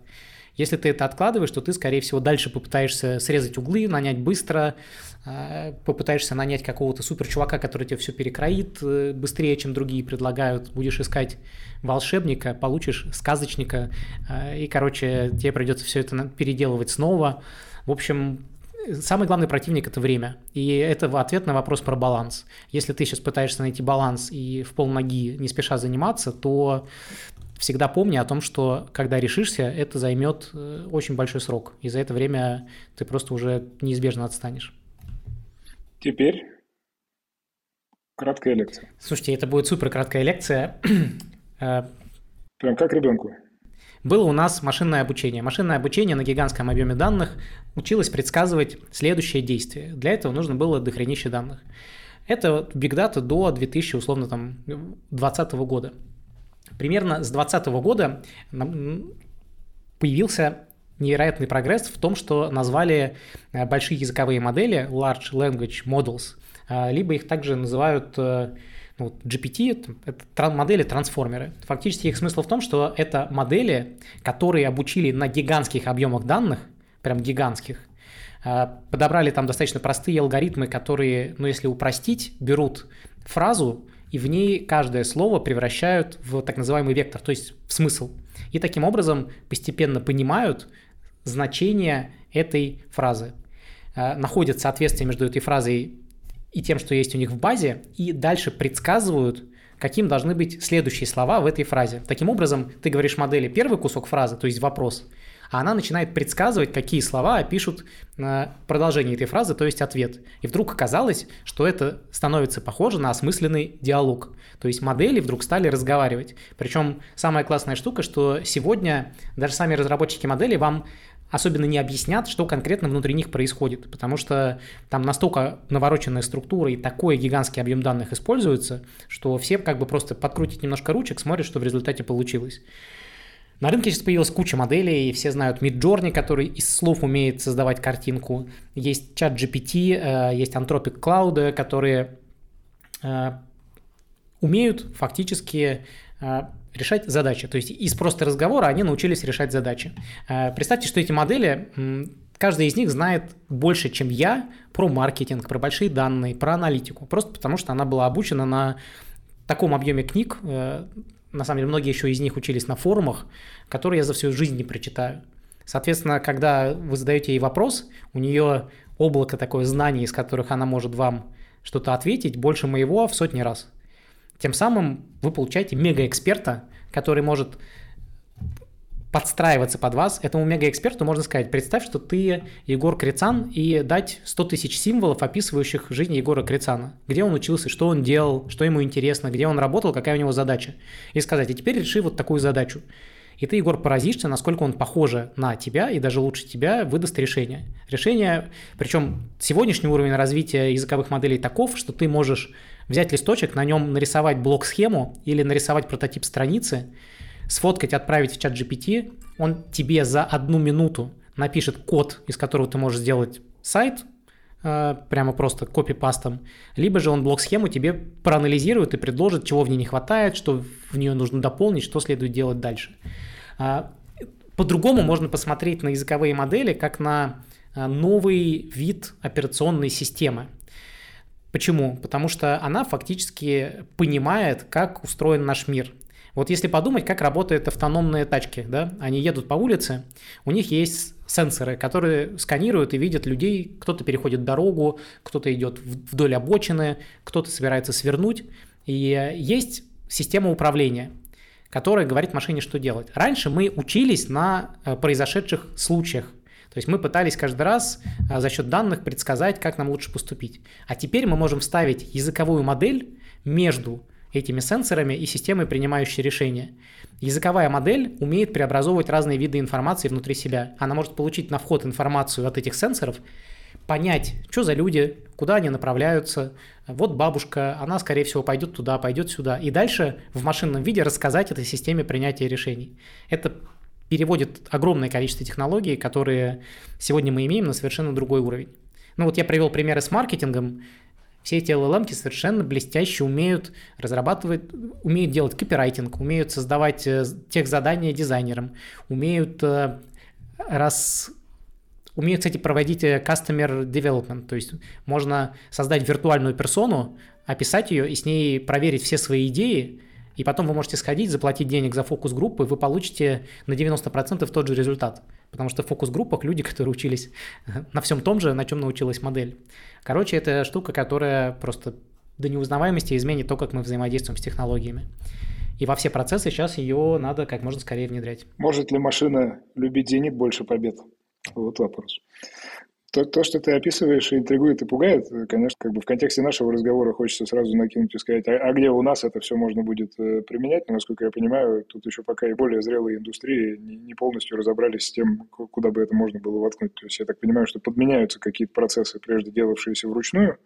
Если ты это откладываешь, то ты, скорее всего, дальше попытаешься срезать углы, нанять быстро, а, попытаешься нанять какого-то супер чувака, который тебе все перекроит э, быстрее, чем другие предлагают, будешь искать волшебника, получишь сказочника, а, и, короче, тебе придется все это переделывать снова. В общем, самый главный противник – это время. И это ответ на вопрос про баланс. Если ты сейчас пытаешься найти баланс и в полноги не спеша заниматься, то всегда помни о том, что когда решишься, это займет э, очень большой срок. И за это время ты просто уже неизбежно отстанешь. Теперь краткая лекция. Слушайте, это будет супер краткая лекция. Э, Прям как ребенку. Было у нас машинное обучение. Машинное обучение на гигантском объеме данных училось предсказывать следующее действие. Для этого нужно было дохренище данных. Это Big Data до 2000, условно, там, 2020 года. Примерно с 2020 года появился невероятный прогресс в том, что назвали э, большие языковые модели Large Language Models, э, либо их также называют э, ну, GPT, это модели-трансформеры. Фактически их смысл в том, что это модели, которые обучили на гигантских объемах данных, прям гигантских, подобрали там достаточно простые алгоритмы, которые, ну если упростить, берут фразу, и в ней каждое слово превращают в так называемый вектор, то есть в смысл. И таким образом постепенно понимают значение этой фразы, э, находят соответствие между этой фразой и тем, что есть у них в базе, и дальше предсказывают, каким должны быть следующие слова в этой фразе. Таким образом, ты говоришь модели первый кусок фразы, то есть вопрос, а она начинает предсказывать, какие слова опишут э, продолжение этой фразы, то есть ответ. И вдруг оказалось, что это становится похоже на осмысленный диалог. То есть модели вдруг стали разговаривать. Причем самая классная штука, что сегодня даже сами разработчики моделей вам особенно не объяснят, что конкретно внутри них происходит, потому что там настолько навороченная структура и такой гигантский объем данных используется, что все как бы просто подкрутить немножко ручек, смотрят, что в результате получилось. На рынке сейчас появилась куча моделей, и все знают Midjourney, который из слов умеет создавать картинку. Есть чат GPT, э, есть Anthropic Cloud, которые э, умеют фактически э, решать задачи. То есть из просто разговора они научились решать задачи. Э, представьте, что эти модели, каждая из них знает больше, чем я, про маркетинг, про большие данные, про аналитику. Просто потому, что она была обучена на таком объеме книг. Э, на самом деле, многие еще из них учились на форумах, которые я за всю жизнь не прочитаю. Соответственно, когда вы задаете ей вопрос, у нее облако такое знаний, из которых она может вам что-то ответить, больше моего в сотни раз. Тем самым вы получаете мегаэксперта, который может подстраиваться под вас. Этому мегаэксперту можно сказать, представь, что ты Егор Крицан, и дать 100 тысяч символов, описывающих жизнь Егора Крицана. Где он учился, что он делал, что ему интересно, где он работал, какая у него задача. И сказать, и теперь реши вот такую задачу. И ты, Егор, поразишься, насколько он похоже на тебя и даже лучше тебя выдаст решение. Решение, причем сегодняшний уровень развития языковых моделей таков, что ты можешь взять листочек, на нем нарисовать блок-схему или нарисовать прототип страницы, сфоткать, отправить в чат GPT, он тебе за одну минуту напишет код, из которого ты можешь сделать сайт, э, прямо просто копипастом, либо же он блок-схему тебе проанализирует и предложит, чего в ней не хватает, что в нее нужно дополнить, что следует делать дальше. А, по-другому можно посмотреть на языковые модели как на э, новый вид операционной системы. Почему? Потому что она фактически понимает, как устроен наш мир. Вот если подумать, как работают автономные тачки, да, они едут по улице, у них есть сенсоры, которые сканируют и видят людей, кто-то переходит дорогу, кто-то идет вдоль обочины, кто-то собирается свернуть, и есть система управления, которая говорит машине, что делать. Раньше мы учились на э, произошедших случаях, то есть мы пытались каждый раз а, за счет данных предсказать, как нам лучше поступить. А теперь мы можем ставить языковую модель между этими сенсорами и системой, принимающей решения. Языковая модель умеет преобразовывать разные виды информации внутри себя. Она может получить на вход информацию от этих сенсоров, понять, что за люди, куда они направляются. Вот бабушка, она, скорее всего, пойдет туда, пойдет сюда. И дальше в машинном виде рассказать этой системе принятия решений. Это переводит огромное количество технологий, которые сегодня мы имеем на совершенно другой уровень. Ну вот я привел примеры с маркетингом. Все эти LLM совершенно блестяще умеют разрабатывать, умеют делать копирайтинг, умеют создавать э, тех задания дизайнерам, умеют э, раз умеют, кстати, проводить э, customer development, то есть можно создать виртуальную персону, описать ее и с ней проверить все свои идеи, и потом вы можете сходить, заплатить денег за фокус-группы, вы получите на 90% тот же результат. Потому что в фокус-группах люди, которые учились на всем том же, на чем научилась модель. Короче, это штука, которая просто до неузнаваемости изменит то, как мы взаимодействуем с технологиями. И во все процессы сейчас ее надо как можно скорее внедрять. Может ли машина любить «Зенит» больше побед? Вот вопрос. То, то, что ты описываешь, интригует и пугает, конечно, как бы в контексте нашего разговора хочется сразу накинуть и сказать, а, а где у нас это все можно будет э, применять? Но, насколько я понимаю, тут еще пока и более зрелые индустрии не, не полностью разобрались с тем, куда бы это можно было воткнуть. То есть я так понимаю, что подменяются какие-то процессы, прежде делавшиеся вручную,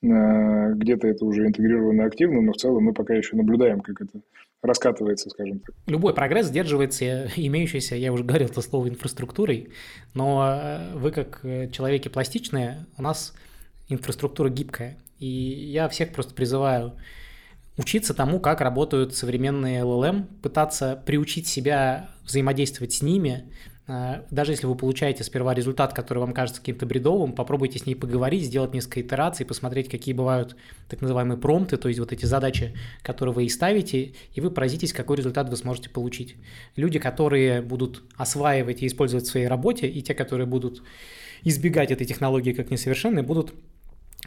э, где-то это уже интегрировано активно, но в целом мы пока еще наблюдаем, как это раскатывается, скажем так. Любой прогресс сдерживается имеющейся, я уже говорил это слово, инфраструктурой, но э, вы как э, человеки пластичные, у нас инфраструктура гибкая. И я всех просто призываю учиться тому, как работают современные LLM, пытаться приучить себя взаимодействовать с ними, даже если вы получаете сперва результат, который вам кажется каким-то бредовым, попробуйте с ней поговорить, сделать несколько итераций, посмотреть, какие бывают так называемые промпты, то есть вот эти задачи, которые вы и ставите, и вы поразитесь, какой результат вы сможете получить. Люди, которые будут осваивать и использовать в своей работе, и те, которые будут избегать этой технологии как несовершенной, будут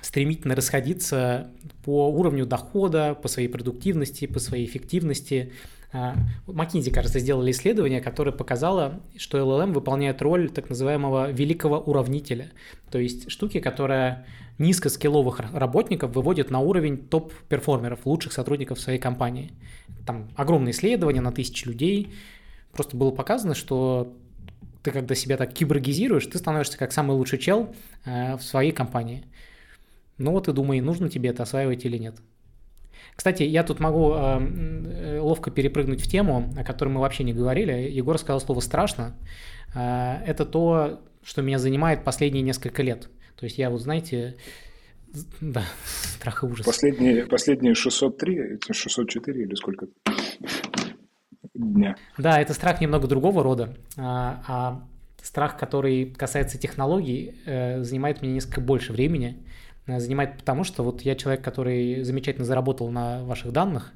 стремительно расходиться по уровню дохода, по своей продуктивности, по своей эффективности. McKinsey, кажется, сделали исследование, которое показало, что LLM выполняет роль так называемого великого уравнителя, то есть штуки, которая низкоскилловых работников выводит на уровень топ-перформеров, лучших сотрудников своей компании. Там огромные исследования на тысячи людей. Просто было показано, что ты когда себя так киборгизируешь, ты становишься как самый лучший чел э, в своей компании. Ну вот и думай, нужно тебе это осваивать или нет. Кстати, я тут могу э, э, ловко перепрыгнуть в тему, о которой мы вообще не говорили. Егор сказал слово «страшно». Э, это то, что меня занимает последние несколько лет. То есть я вот, знаете, да, страх и ужас. Последние, последние 603, 604 или сколько дня? Да, это страх немного другого рода. А, а страх, который касается технологий, э, занимает мне несколько больше времени. Э, занимает потому, что вот я человек, который замечательно заработал на ваших данных,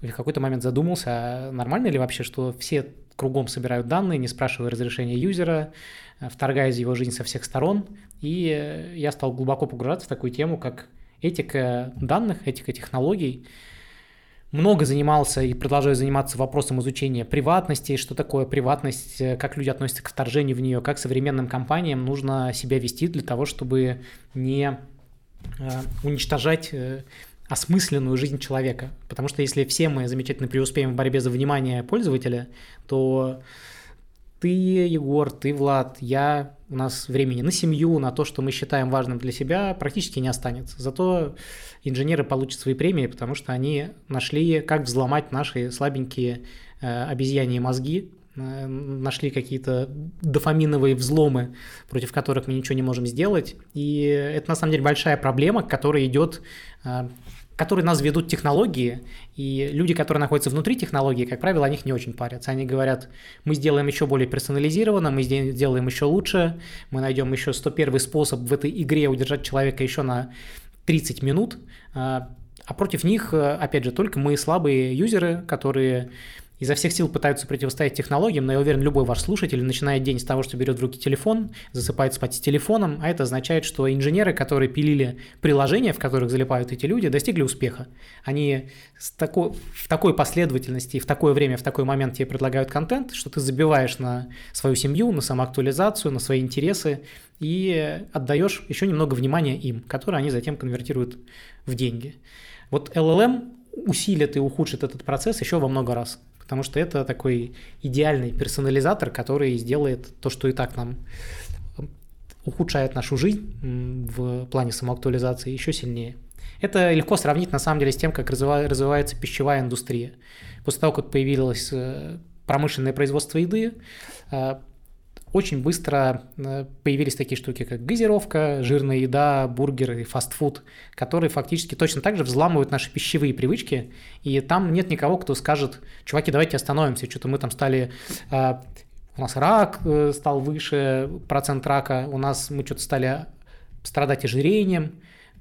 в какой-то момент задумался, а нормально ли вообще, что все кругом собирают данные, не спрашивая разрешения юзера, э, вторгаясь в его жизнь со всех сторон. И э, я стал глубоко погружаться в такую тему, как этика данных, этика технологий. Много занимался и продолжаю заниматься вопросом изучения приватности, что такое приватность, как люди относятся к вторжению в нее, как современным компаниям нужно себя вести для того, чтобы не уничтожать э, осмысленную жизнь человека. Потому что если все мы замечательно преуспеем в борьбе за внимание пользователя, то ты, Егор, ты, Влад, я, у нас времени на семью, на то, что мы считаем важным для себя, практически не останется. Зато инженеры получат свои премии, потому что они нашли, как взломать наши слабенькие э, обезьяньи мозги, Э, нашли какие-то дофаминовые взломы, против которых мы ничего не можем сделать. И это на самом деле большая проблема, к которой идет э, которые нас ведут технологии, и люди, которые находятся внутри технологии, как правило, о них не очень парятся. Они говорят, мы сделаем еще более персонализированно, мы сделаем еще лучше, мы найдем еще 101 способ в этой игре удержать человека еще на 30 минут, э, а против них, опять же, только мы слабые юзеры, которые изо всех сил пытаются противостоять технологиям, но я уверен, любой ваш слушатель начинает день с того, что берет в руки телефон, засыпает спать с телефоном, а это означает, что инженеры, которые пилили приложения, в которых залипают эти люди, достигли успеха. Они с такой, в такой последовательности в такое время, в такой момент тебе предлагают контент, что ты забиваешь на свою семью, на самоактуализацию, на свои интересы и отдаешь еще немного внимания им, которое они затем конвертируют в деньги. Вот LLM усилит и ухудшит этот процесс еще во много раз потому что это такой идеальный персонализатор, который сделает то, что и так нам ухудшает нашу жизнь в плане самоактуализации еще сильнее. Это легко сравнить на самом деле с тем, как развивается пищевая индустрия. После того, как появилось э, промышленное производство еды, э, очень быстро э, появились такие штуки, как газировка, жирная еда, бургеры, фастфуд, которые фактически точно так же взламывают наши пищевые привычки, и там нет никого, кто скажет, чуваки, давайте остановимся, что-то мы там стали э, у нас рак э, стал выше, процент рака, у нас мы что-то стали страдать ожирением,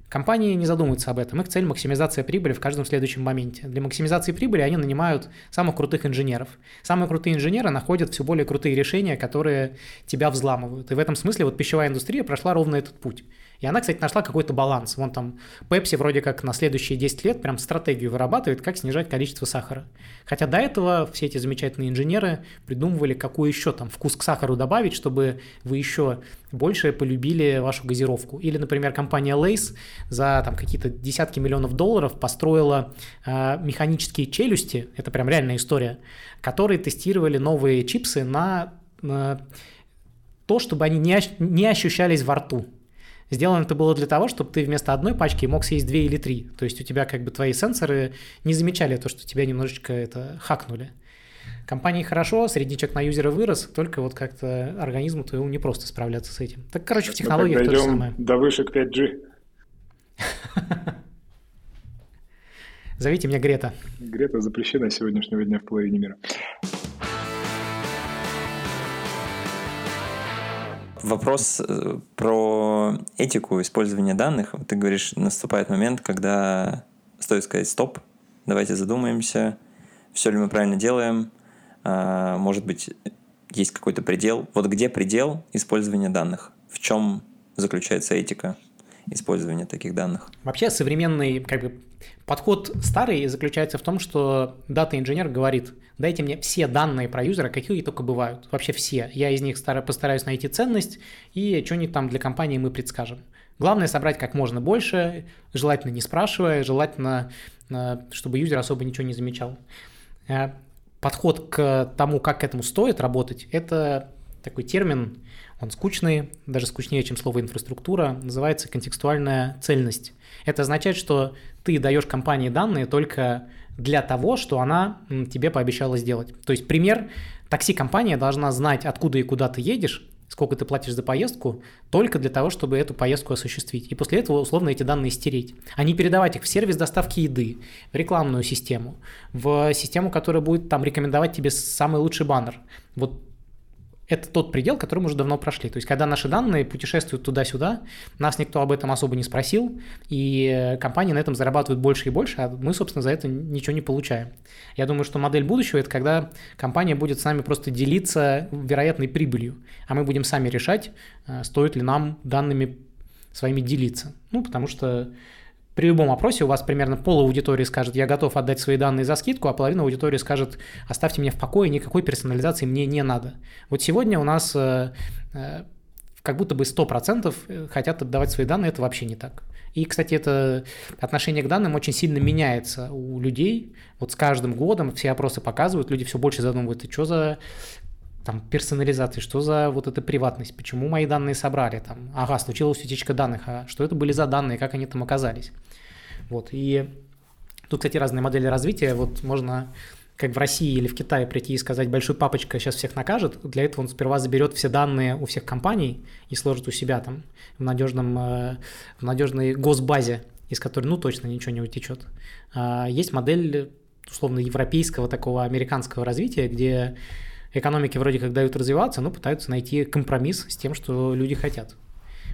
Компании не задумываются об этом. Их цель – максимизация прибыли в каждом следующем моменте. Для максимизации прибыли они нанимают самых крутых инженеров. Самые крутые инженеры находят все более крутые решения, которые тебя взламывают. И в этом смысле вот пищевая индустрия прошла ровно этот путь. И она, кстати, нашла какой-то баланс. Вон там Pepsi вроде как на следующие 10 лет прям стратегию вырабатывает, как снижать количество сахара. Хотя до этого все эти замечательные инженеры придумывали, какой еще там вкус к сахару добавить, чтобы вы еще больше полюбили вашу газировку. Или, например, компания Lays за там какие-то десятки миллионов долларов построила э, механические челюсти, это прям реальная история, которые тестировали новые чипсы на, на то, чтобы они не, не ощущались во рту. Сделано это было для того, чтобы ты вместо одной пачки мог съесть две или три. То есть у тебя как бы твои сенсоры не замечали то, что тебя немножечко это хакнули. Компании хорошо, средний чек на юзера вырос, только вот как-то организму твоему не просто справляться с этим. Так, короче, в технологиях то же самое. до вышек 5G. Зовите меня Грета. Грета запрещена сегодняшнего дня в половине мира. Вопрос э, про этику использования данных. Ты говоришь, наступает момент, когда стоит сказать стоп, давайте задумаемся, все ли мы правильно делаем, а, может быть, есть какой-то предел. Вот где предел использования данных? В чем заключается этика? Использования таких данных. Вообще современный как бы, подход старый заключается в том, что дата-инженер говорит, дайте мне все данные про юзера, какие только бывают, вообще все. Я из них постараюсь найти ценность и что-нибудь там для компании мы предскажем. Главное собрать как можно больше, желательно не спрашивая, желательно, э, чтобы юзер особо ничего не замечал. Э, подход к тому, как к этому стоит работать, это такой термин, он скучный, даже скучнее, чем слово инфраструктура, называется контекстуальная цельность. Это означает, что ты даешь компании данные только для того, что она тебе пообещала сделать. То есть пример, такси-компания должна знать, откуда и куда ты едешь, сколько ты платишь за поездку, только для того, чтобы эту поездку осуществить. И после этого условно эти данные стереть. А не передавать их в сервис доставки еды, в рекламную систему, в систему, которая будет там рекомендовать тебе самый лучший баннер. Вот это тот предел, который мы уже давно прошли. То есть, когда наши данные путешествуют туда-сюда, нас никто об этом особо не спросил, и компании на этом зарабатывают больше и больше, а мы, собственно, за это ничего не получаем. Я думаю, что модель будущего – это когда компания будет с нами просто делиться вероятной прибылью, а мы будем сами решать, э, стоит ли нам данными своими делиться. Ну, потому что при любом опросе у вас примерно пол аудитории скажет, я готов отдать свои данные за скидку, а половина аудитории скажет, оставьте меня в покое, никакой персонализации мне не надо. Вот сегодня у нас э, э, как будто бы 100% э, хотят отдавать свои данные, это вообще не так. И, кстати, это отношение к данным очень сильно меняется у людей. Вот с каждым годом все опросы показывают, люди все больше задумываются, что за там персонализации, что за вот эта приватность, почему мои данные собрали, там, ага, случилась утечка данных, а что это были за данные, как они там оказались. Вот, и тут, кстати, разные модели развития, вот можно как в России или в Китае прийти и сказать, большой папочка сейчас всех накажет, для этого он сперва заберет все данные у всех компаний и сложит у себя там в, надежном, э, в надежной госбазе, из которой, ну, точно ничего не утечет. А есть модель, условно, европейского такого американского развития, где экономики вроде как дают развиваться, но пытаются найти компромисс с тем, что люди хотят.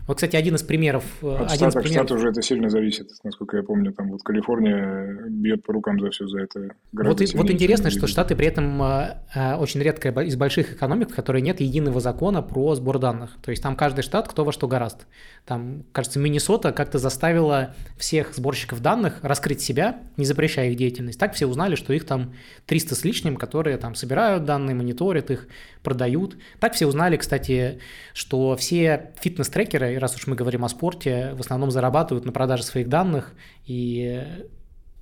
Вот, кстати, один из примеров... Э, От один штата из примеров... уже это сильно зависит, насколько я помню. Там вот Калифорния бьет по рукам за все за это. Вот, вот интересно, что Штаты при этом э, э, очень редко из больших экономик, в которой нет единого закона про сбор данных. То есть там каждый штат кто во что гораст. Там, кажется, Миннесота как-то заставила всех сборщиков данных раскрыть себя, не запрещая их деятельность. Так все узнали, что их там 300 с лишним, которые там собирают данные, мониторят их, продают. Так все узнали, кстати, что все фитнес-трекеры, раз уж мы говорим о спорте, в основном зарабатывают на продаже своих данных, и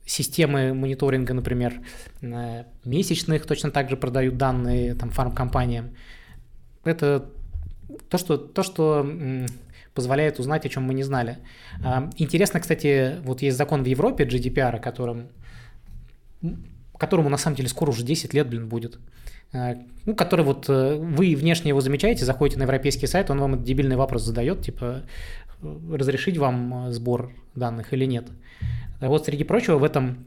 системы мониторинга, например, месячных точно так же продают данные там, фармкомпаниям. Это то, что, то, что позволяет узнать, о чем мы не знали. А, интересно, кстати, вот есть закон в Европе, GDPR, которым, которому на самом деле скоро уже 10 лет, блин, будет. Э, ну, который вот э, вы внешне его замечаете, заходите на европейский сайт, он вам этот дебильный вопрос задает, типа, э, разрешить вам сбор данных или нет. Вот, среди прочего, в этом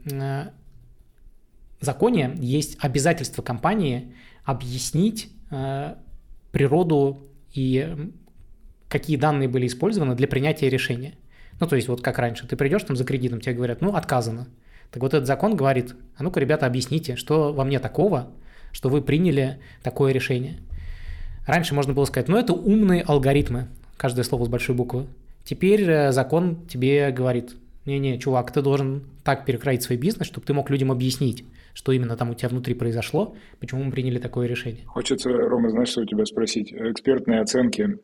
законе есть обязательство компании объяснить природу и какие данные были использованы для принятия решения. Ну, то есть, вот как раньше, ты придешь там за кредитом, тебе говорят, ну, отказано. Так вот этот закон говорит, а ну-ка, ребята, объясните, что во мне такого, что вы приняли такое решение. Раньше можно было сказать, ну это умные алгоритмы, каждое слово с большой буквы. Теперь э, закон тебе говорит, не-не, чувак, ты должен так перекроить свой бизнес, чтобы ты мог людям объяснить, что именно там у тебя внутри произошло, почему мы приняли такое решение. Хочется, Рома, знаешь, что у тебя спросить? Экспертные оценки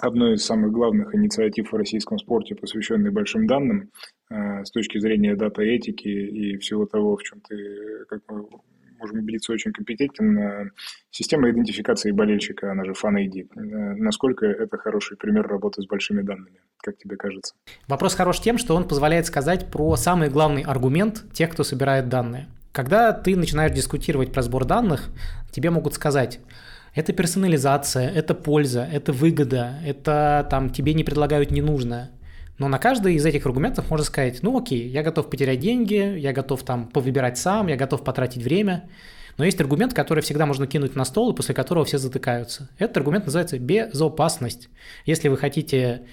одной из самых главных инициатив в российском спорте, посвященной большим данным, э, с точки зрения дата-этики и всего того, в чем ты, как мы убедиться, очень компетентен. Система идентификации болельщика, она же Fan ID. Насколько это хороший пример работы с большими данными, как тебе кажется? Вопрос хорош тем, что он позволяет сказать про самый главный аргумент тех, кто собирает данные. Когда ты начинаешь дискутировать про сбор данных, тебе могут сказать, это персонализация, это польза, это выгода, это там тебе не предлагают ненужное. Но на каждый из этих аргументов можно сказать, ну окей, я готов потерять деньги, я готов там повыбирать сам, я готов потратить время. Но есть аргумент, который всегда можно кинуть на стол, и после которого все затыкаются. Этот аргумент называется безопасность. Если вы хотите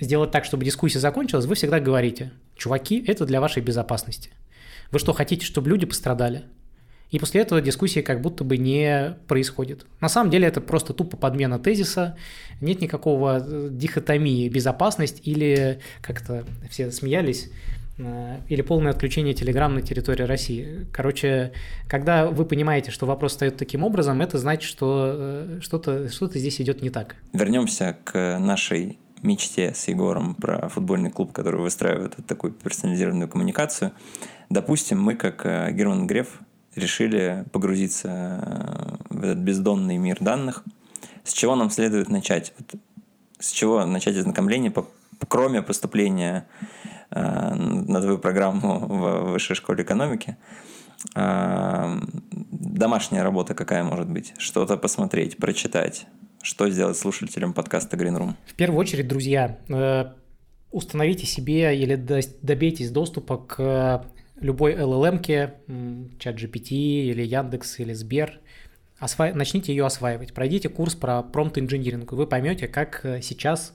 сделать так, чтобы дискуссия закончилась, вы всегда говорите, чуваки, это для вашей безопасности. Вы что, хотите, чтобы люди пострадали? И после этого дискуссии как будто бы не происходит. На самом деле это просто тупо подмена тезиса, нет никакого э, дихотомии безопасность или, как-то все смеялись, э, или полное отключение Telegram на территории России. Короче, когда вы понимаете, что вопрос стоит таким образом, это значит, что э, что-то что здесь идет не так. Вернемся к нашей мечте с Егором про футбольный клуб, который выстраивает такую персонализированную коммуникацию. Допустим, мы, как Герман Греф, решили погрузиться в этот бездонный мир данных. С чего нам следует начать? Вот с чего начать ознакомление, по, кроме поступления э, на твою программу в высшей школе экономики? Э, домашняя работа какая может быть? Что-то посмотреть, прочитать? Что сделать слушателям подкаста Green Room? В первую очередь, друзья, э, установите себе или добейтесь доступа к любой LLM-ке, чат GPT или Яндекс или Сбер, осва... начните ее осваивать. Пройдите курс про промпт-инжиниринг, и вы поймете, как э, сейчас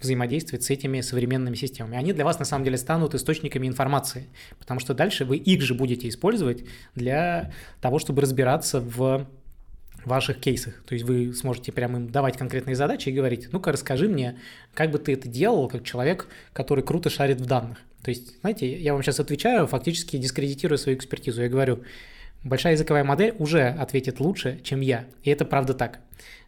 взаимодействовать с этими современными системами. Они для вас на самом деле станут источниками информации, потому что дальше вы их же будете использовать для того, чтобы разбираться в ваших кейсах. То есть вы сможете прямо им давать конкретные задачи и говорить, ну-ка расскажи мне, как бы ты это делал, как человек, который круто шарит в данных. То есть, знаете, я вам сейчас отвечаю, фактически дискредитирую свою экспертизу. Я говорю, большая языковая модель уже ответит лучше, чем я. И это правда так.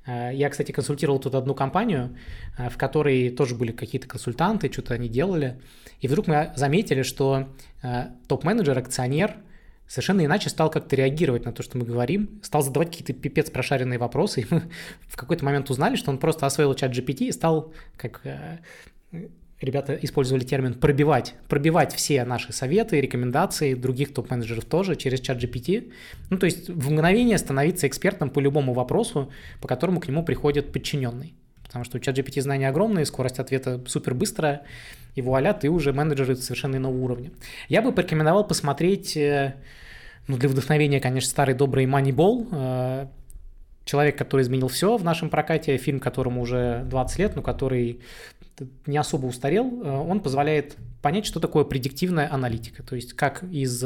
Э, я, кстати, консультировал тут одну компанию, э, в которой тоже были какие-то консультанты, что-то они делали. И вдруг мы заметили, что э, топ-менеджер, акционер совершенно иначе стал как-то реагировать на то, что мы говорим, стал задавать какие-то пипец прошаренные вопросы, и мы в какой-то момент узнали, что он просто освоил чат GPT и стал как ребята использовали термин пробивать, пробивать все наши советы, рекомендации других топ-менеджеров тоже через чат GPT. Ну, то есть в мгновение становиться экспертом по любому вопросу, по которому к нему приходит подчиненный. Потому что у чат GPT знания огромные, скорость ответа супер быстрая, и вуаля, ты уже менеджер совершенно иного уровня. Я бы порекомендовал посмотреть, э, ну, для вдохновения, конечно, старый добрый Moneyball, э, Человек, который изменил все в нашем прокате, фильм, которому уже 20 лет, но который не особо устарел, э, он позволяет понять, что такое предиктивная аналитика, то есть как из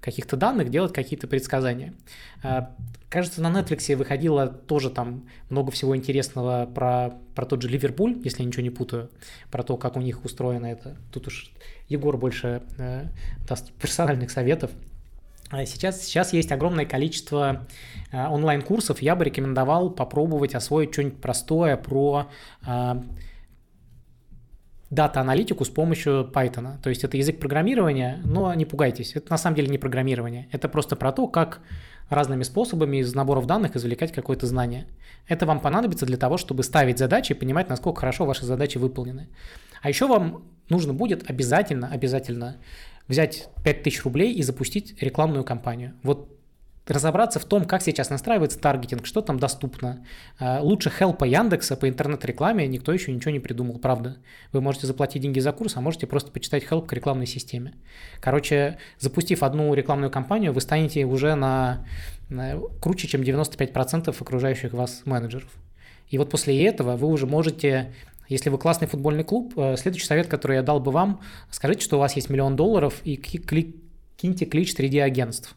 каких-то данных делать какие-то предсказания. Э, кажется, на Netflix выходило тоже там много всего интересного про, про тот же Ливерпуль, если я ничего не путаю, про то, как у них устроено это. Тут уж Егор больше э, даст персональных советов. А сейчас, сейчас есть огромное количество э, онлайн-курсов. Я бы рекомендовал попробовать освоить что-нибудь простое про э, дата-аналитику с помощью Python. То есть это язык программирования, но не пугайтесь, это на самом деле не программирование. Это просто про то, как разными способами из наборов данных извлекать какое-то знание. Это вам понадобится для того, чтобы ставить задачи и понимать, насколько хорошо ваши задачи выполнены. А еще вам нужно будет обязательно, обязательно взять 5000 рублей и запустить рекламную кампанию. Вот разобраться в том, как сейчас настраивается таргетинг, что там доступно. А, лучше хелпа Яндекса по интернет-рекламе никто еще ничего не придумал, правда. Вы можете заплатить деньги за курс, а можете просто почитать хелп к рекламной системе. Короче, запустив одну рекламную кампанию, вы станете уже на, на круче, чем 95% окружающих вас менеджеров. И вот после этого вы уже можете если вы классный футбольный клуб, э, следующий совет, который я дал бы вам, скажите, что у вас есть миллион долларов и киньте клич среди агентств.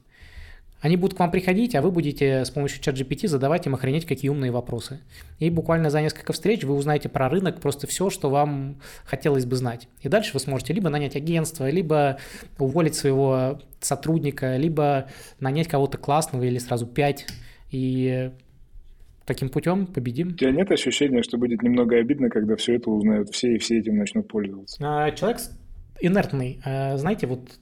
Они будут к вам приходить, а вы будете с помощью чат GPT задавать им охренеть какие умные вопросы. И буквально за несколько встреч вы узнаете про рынок просто все, что вам хотелось бы знать. И дальше вы сможете либо нанять агентство, либо уволить своего сотрудника, либо нанять кого-то классного или сразу пять. И таким путем победим. У тебя нет ощущения, что будет немного обидно, когда все это узнают все и все этим начнут пользоваться? А, человек инертный. А, знаете, вот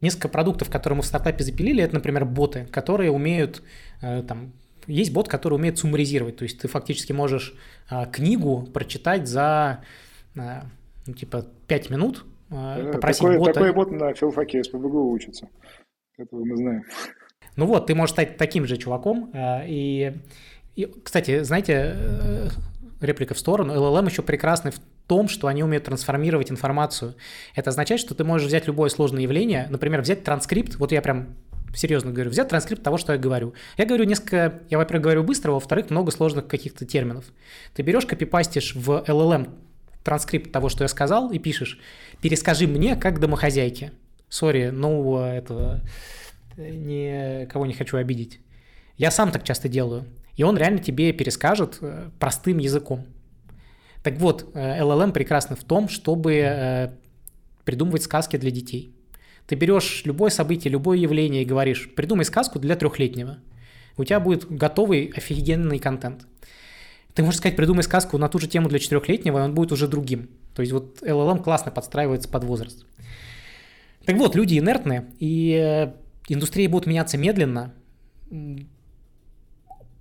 несколько продуктов, которые мы в стартапе запилили, это, например, боты, которые умеют э, там, есть бот, который умеет суммаризировать, то есть ты фактически можешь а, книгу прочитать за ну, типа 5 минут, попросить такой, бота... Такой бот на филфаке СПБГУ учится, этого мы знаем. Ну вот, ты можешь стать таким же чуваком, и и, кстати, знаете, э, реплика в сторону, LLM еще прекрасны в том, что они умеют трансформировать информацию. Это означает, что ты можешь взять любое сложное явление, например, взять транскрипт, вот я прям серьезно говорю, взять транскрипт того, что я говорю. Я говорю несколько, я, во-первых, говорю быстро, во-вторых, много сложных каких-то терминов. Ты берешь, копипастишь в LLM транскрипт того, что я сказал, и пишешь, перескажи мне, как домохозяйке. Sorry, ну, это никого не хочу обидеть. Я сам так часто делаю. И он реально тебе перескажет э, простым языком. Так вот, LLM прекрасно в том, чтобы придумывать сказки для детей. Ты берешь любое событие, любое явление и говоришь, придумай сказку для трехлетнего. У тебя будет готовый офигенный контент. Ты можешь сказать, придумай сказку на ту же тему для четырехлетнего, и он будет уже другим. То есть вот LLM классно подстраивается под возраст. Так вот, люди инертные, и э, индустрии будут меняться медленно.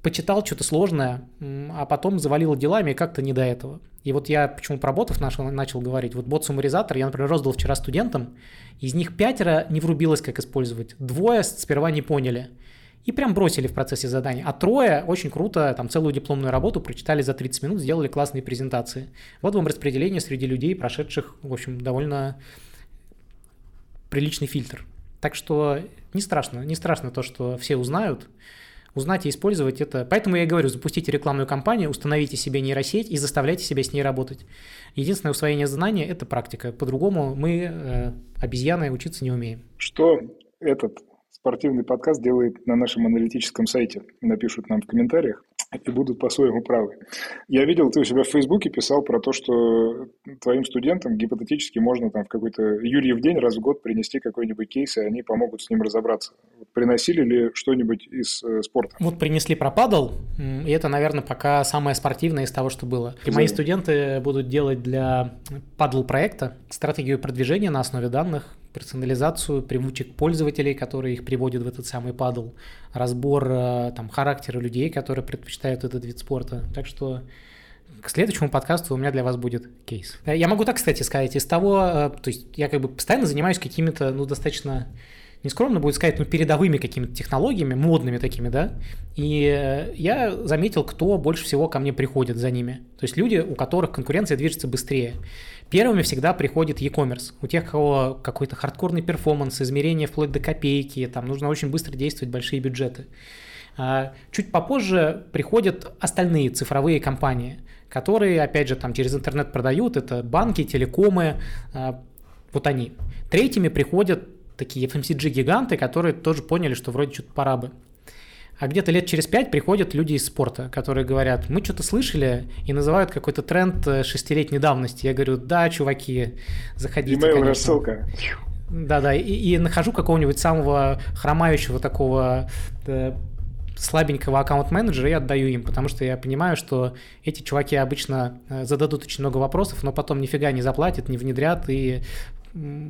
Почитал что-то сложное, а потом завалило делами, и как-то не до этого. И вот я почему про ботов начал, начал говорить. Вот бот-суммаризатор я, например, раздал вчера студентам. Из них пятеро не врубилось, как использовать. Двое сперва не поняли. И прям бросили в процессе задания. А трое очень круто, там целую дипломную работу прочитали за 30 минут, сделали классные презентации. Вот вам распределение среди людей, прошедших, в общем, довольно приличный фильтр. Так что не страшно, не страшно то, что все узнают. Узнать и использовать это. Поэтому я и говорю, запустите рекламную кампанию, установите себе нейросеть и заставляйте себя с ней работать. Единственное усвоение знания – это практика. По-другому мы, э, обезьяны, учиться не умеем. Что этот спортивный подкаст делает на нашем аналитическом сайте? Напишут нам в комментариях и будут по-своему правы. Я видел, ты у себя в Фейсбуке писал про то, что твоим студентам гипотетически можно там в какой-то Юрьев день раз в год принести какой-нибудь кейс, и они помогут с ним разобраться. Вот приносили ли что-нибудь из э, спорта? Вот принесли пропадал, и это, наверное, пока самое спортивное из того, что было. И мои студенты будут делать для падл проекта стратегию продвижения на основе данных, персонализацию привычек пользователей, которые их приводят в этот самый падл, разбор э, там, характера людей, которые предпочитают этот вид спорта. Так что к следующему подкасту у меня для вас будет кейс. Э, я могу так, кстати, сказать, из того, э, то есть я как бы постоянно занимаюсь какими-то, ну, достаточно нескромно будет сказать, ну, передовыми какими-то технологиями, модными такими, да, и я заметил, кто больше всего ко мне приходит за ними. То есть люди, у которых конкуренция движется быстрее. Первыми всегда приходит e-commerce. У тех, у кого какой-то хардкорный перформанс, измерение вплоть до копейки, там нужно очень быстро действовать, большие бюджеты. А, чуть попозже приходят остальные цифровые компании, которые, опять же, там через интернет продают, это банки, телекомы, а, вот они. Третьими приходят такие FMCG-гиганты, которые тоже поняли, что вроде что-то пора бы. А где-то лет через пять приходят люди из спорта, которые говорят, мы что-то слышали, и называют какой-то тренд э, шестилетней давности. Я говорю, да, чуваки, заходите, Email конечно. рассылка. Да-да, и, и нахожу какого-нибудь самого хромающего такого да, э, слабенького аккаунт-менеджера и отдаю им, потому что я понимаю, что эти чуваки обычно э, зададут очень много вопросов, но потом нифига не заплатят, не внедрят, и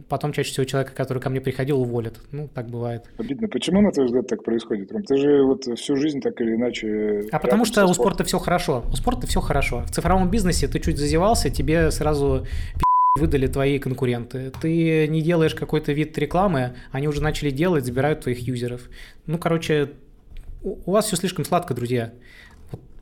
потом чаще всего человека, который ко мне приходил, уволят. Ну, так бывает. Обидно. Почему, на твой взгляд, так происходит, Ром? Ты же вот всю жизнь так или иначе... А потому что у спорта все хорошо. У спорта все хорошо. В цифровом бизнесе ты чуть зазевался, тебе сразу выдали твои конкуренты. Ты не делаешь какой-то вид рекламы, они уже начали делать, забирают твоих юзеров. Ну, короче, у вас все слишком сладко, друзья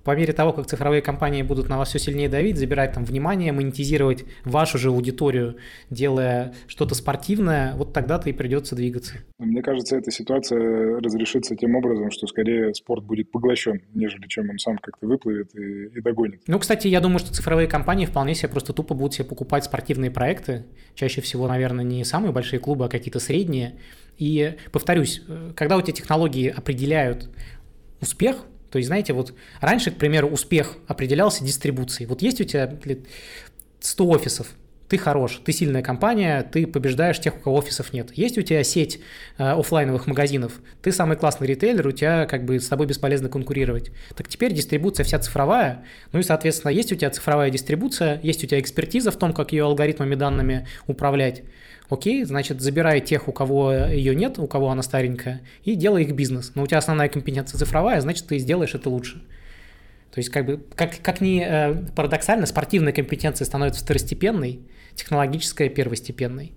по мере того, как цифровые компании будут на вас все сильнее давить, забирать там внимание, монетизировать вашу же аудиторию, делая что-то спортивное, вот тогда-то и придется двигаться. Мне кажется, эта ситуация разрешится тем образом, что скорее спорт будет поглощен, нежели чем он сам как-то выплывет и, и догонит. Ну, кстати, я думаю, что цифровые компании вполне себе просто тупо будут себе покупать спортивные проекты, чаще всего, наверное, не самые большие клубы, а какие-то средние. И повторюсь, э, когда у тебя технологии определяют успех, то есть, знаете, вот раньше, к примеру, успех определялся дистрибуцией. Вот есть у тебя 100 офисов, ты хорош, ты сильная компания, ты побеждаешь тех, у кого офисов нет. Есть у тебя сеть э, офлайновых магазинов, ты самый классный ритейлер, у тебя как бы с тобой бесполезно конкурировать. Так теперь дистрибуция вся цифровая, ну и, соответственно, есть у тебя цифровая дистрибуция, есть у тебя экспертиза в том, как ее алгоритмами данными управлять. Окей, значит, забирай тех, у кого ее нет, у кого она старенькая, и делай их бизнес. Но у тебя основная компетенция цифровая, значит, ты сделаешь это лучше. То есть, как бы, как, как ни э, парадоксально, спортивная компетенция становится второстепенной, технологическая – первостепенной.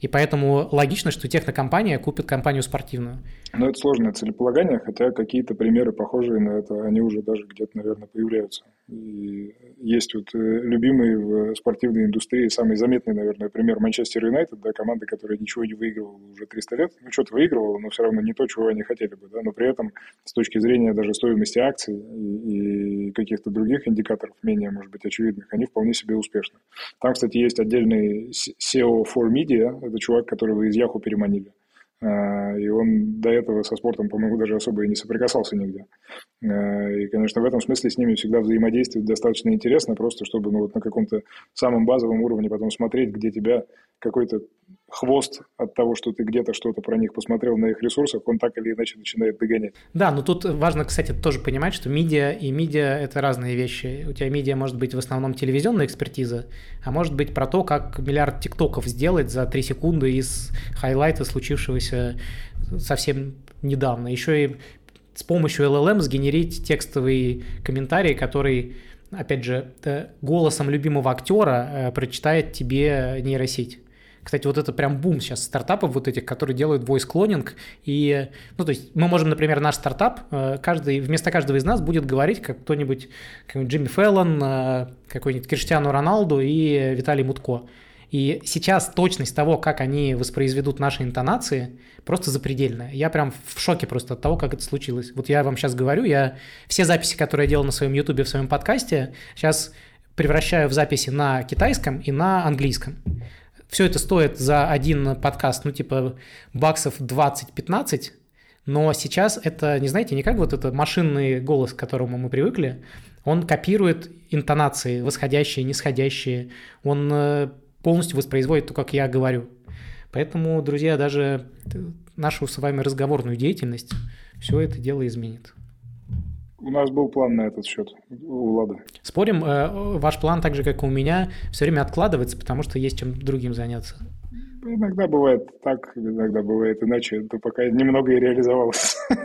И поэтому логично, что технокомпания купит компанию спортивную. Но это сложное целеполагание, хотя какие-то примеры похожие на это, они уже даже где-то, наверное, появляются. И есть вот э, любимый в спортивной индустрии, самый заметный, наверное, пример Манчестер Юнайтед, да, команда, которая ничего не выигрывала уже 300 лет. Ну, что-то выигрывала, но все равно не то, чего они хотели бы, да, но при этом с точки зрения даже стоимости акций и, и каких-то других индикаторов, менее, может быть, очевидных, они вполне себе успешны. Там, кстати, есть отдельный SEO for Media, это чувак, которого из Yahoo переманили и он до этого со спортом, по-моему, даже особо и не соприкасался нигде. А, и, конечно, в этом смысле с ними всегда взаимодействовать достаточно интересно, просто чтобы ну, вот на каком-то самом базовом уровне потом смотреть, где тебя какой-то хвост от того, что ты где-то что-то про них посмотрел на их ресурсах, он так или иначе начинает догонять. Да, но тут важно, кстати, тоже понимать, что медиа и медиа – это разные вещи. У тебя медиа может быть в основном телевизионная экспертиза, а может быть про то, как миллиард тиктоков сделать за три секунды из хайлайта, случившегося совсем недавно. Еще и с помощью LLM сгенерить текстовый комментарий, который опять же, э, голосом любимого актера э, прочитает тебе нейросеть. Кстати, вот это прям бум сейчас стартапов вот этих, которые делают voice cloning. И, ну, то есть мы можем, например, наш стартап, э, каждый, вместо каждого из нас будет говорить как кто-нибудь, как Джимми Феллон, э, какой-нибудь Криштиану Роналду и Виталий Мутко. И сейчас точность того, как они воспроизведут наши интонации, просто запредельная. Я прям в шоке просто от того, как это случилось. Вот я вам сейчас говорю, я все записи, которые я делал на своем YouTube, в своем подкасте, сейчас превращаю в записи на китайском и на английском. Все это стоит за один подкаст, ну, типа, баксов 20-15, но сейчас это, не знаете, не как вот это машинный голос, к которому мы привыкли, он копирует интонации, восходящие, нисходящие, он э, полностью воспроизводит то, как я говорю. Поэтому, друзья, даже нашу с вами разговорную деятельность все это дело изменит. У нас был план на этот счет у Влада. Спорим, э, ваш план, так же, как и у меня, все время откладывается, потому что есть чем другим заняться. Иногда бывает так, иногда бывает иначе. Это пока немного и реализовалось.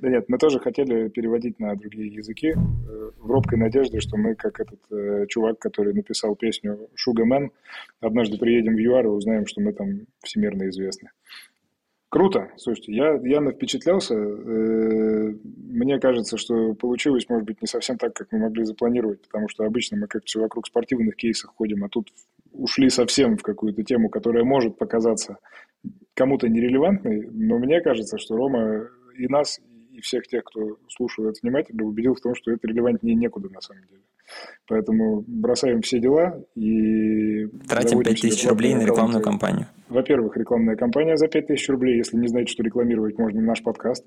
Да нет, мы тоже хотели переводить на другие языки э, в робкой надежде, что мы, как этот э, чувак, который написал песню «Шугамен», однажды приедем в ЮАР и узнаем, что мы там всемирно известны. Круто. Слушайте, я, я впечатлялся. Э, мне кажется, что получилось, может быть, не совсем так, как мы могли запланировать, потому что обычно мы как-то вокруг спортивных кейсов ходим, а тут ушли совсем в какую-то тему, которая может показаться кому-то нерелевантной, но мне кажется, что Рома и нас, и всех тех, кто слушает внимательно, убедил в том, что это релевантнее некуда на самом деле. Поэтому бросаем все дела и... Тратим 5000 рублей на рекламную кампанию. Во-первых, рекламная кампания за 5000 рублей, если не знаете, что рекламировать можно наш подкаст.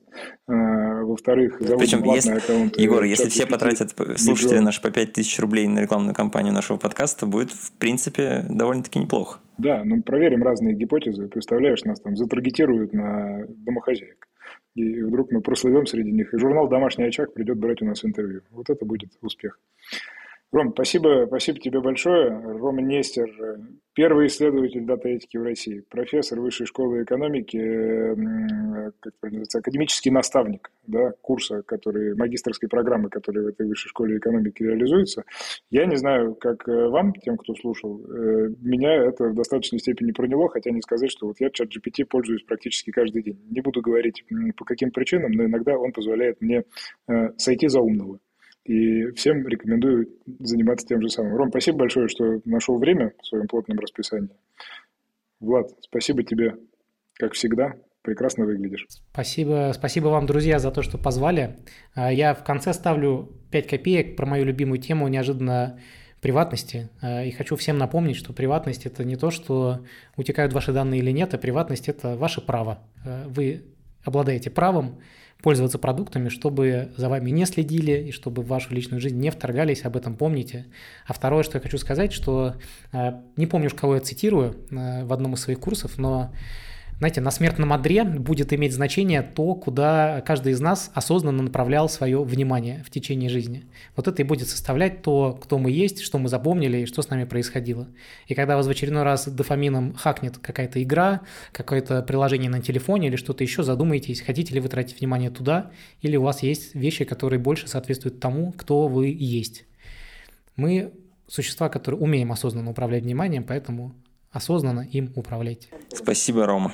А, во-вторых, Причем, если, аккаунт, Егор, если все потратят, слушатели наши по 5000 рублей на рекламную кампанию нашего подкаста, будет, в принципе, довольно-таки неплохо. Да, ну проверим разные гипотезы. Представляешь, нас там затаргетируют на домохозяек. И вдруг мы прослывем среди них, и журнал «Домашний очаг» придет брать у нас интервью. Вот это будет успех. Ром, спасибо, спасибо тебе большое. Рома Нестер, первый исследователь дата-этики в России, профессор Высшей школы экономики, как называется, академический наставник да, курса, который, магистрской программы, которая в этой Высшей школе экономики реализуется. Я не знаю, как э, вам, тем, кто слушал, э, меня это в достаточной степени проняло, хотя не сказать, что вот я чат GPT пользуюсь практически каждый день. Не буду говорить по каким причинам, но иногда он позволяет мне э, сойти за умного. И всем рекомендую заниматься тем же самым. Ром, спасибо большое, что нашел время в своем плотном расписании. Влад, спасибо тебе, как всегда. Прекрасно выглядишь. Спасибо, спасибо вам, друзья, за то, что позвали. А, я в конце ставлю 5 копеек про мою любимую тему неожиданно приватности. А, и хочу всем напомнить, что приватность – это не то, что утекают ваши данные или нет, а приватность – это ваше право. А, вы обладаете правом пользоваться продуктами, чтобы за вами не следили и чтобы в вашу личную жизнь не вторгались, об этом помните. А второе, что я хочу сказать, что э, не помню, кого я цитирую э, в одном из своих курсов, но знаете, на смертном одре будет иметь значение то, куда каждый из нас осознанно направлял свое внимание в течение жизни. Вот это и будет составлять то, кто мы есть, что мы запомнили и что с нами происходило. И когда вас в очередной раз дофамином хакнет какая-то игра, какое-то приложение на телефоне или что-то еще, задумайтесь, хотите ли вы тратить внимание туда, или у вас есть вещи, которые больше соответствуют тому, кто вы есть. Мы существа, которые умеем осознанно управлять вниманием, поэтому осознанно им управлять. Спасибо, Рома.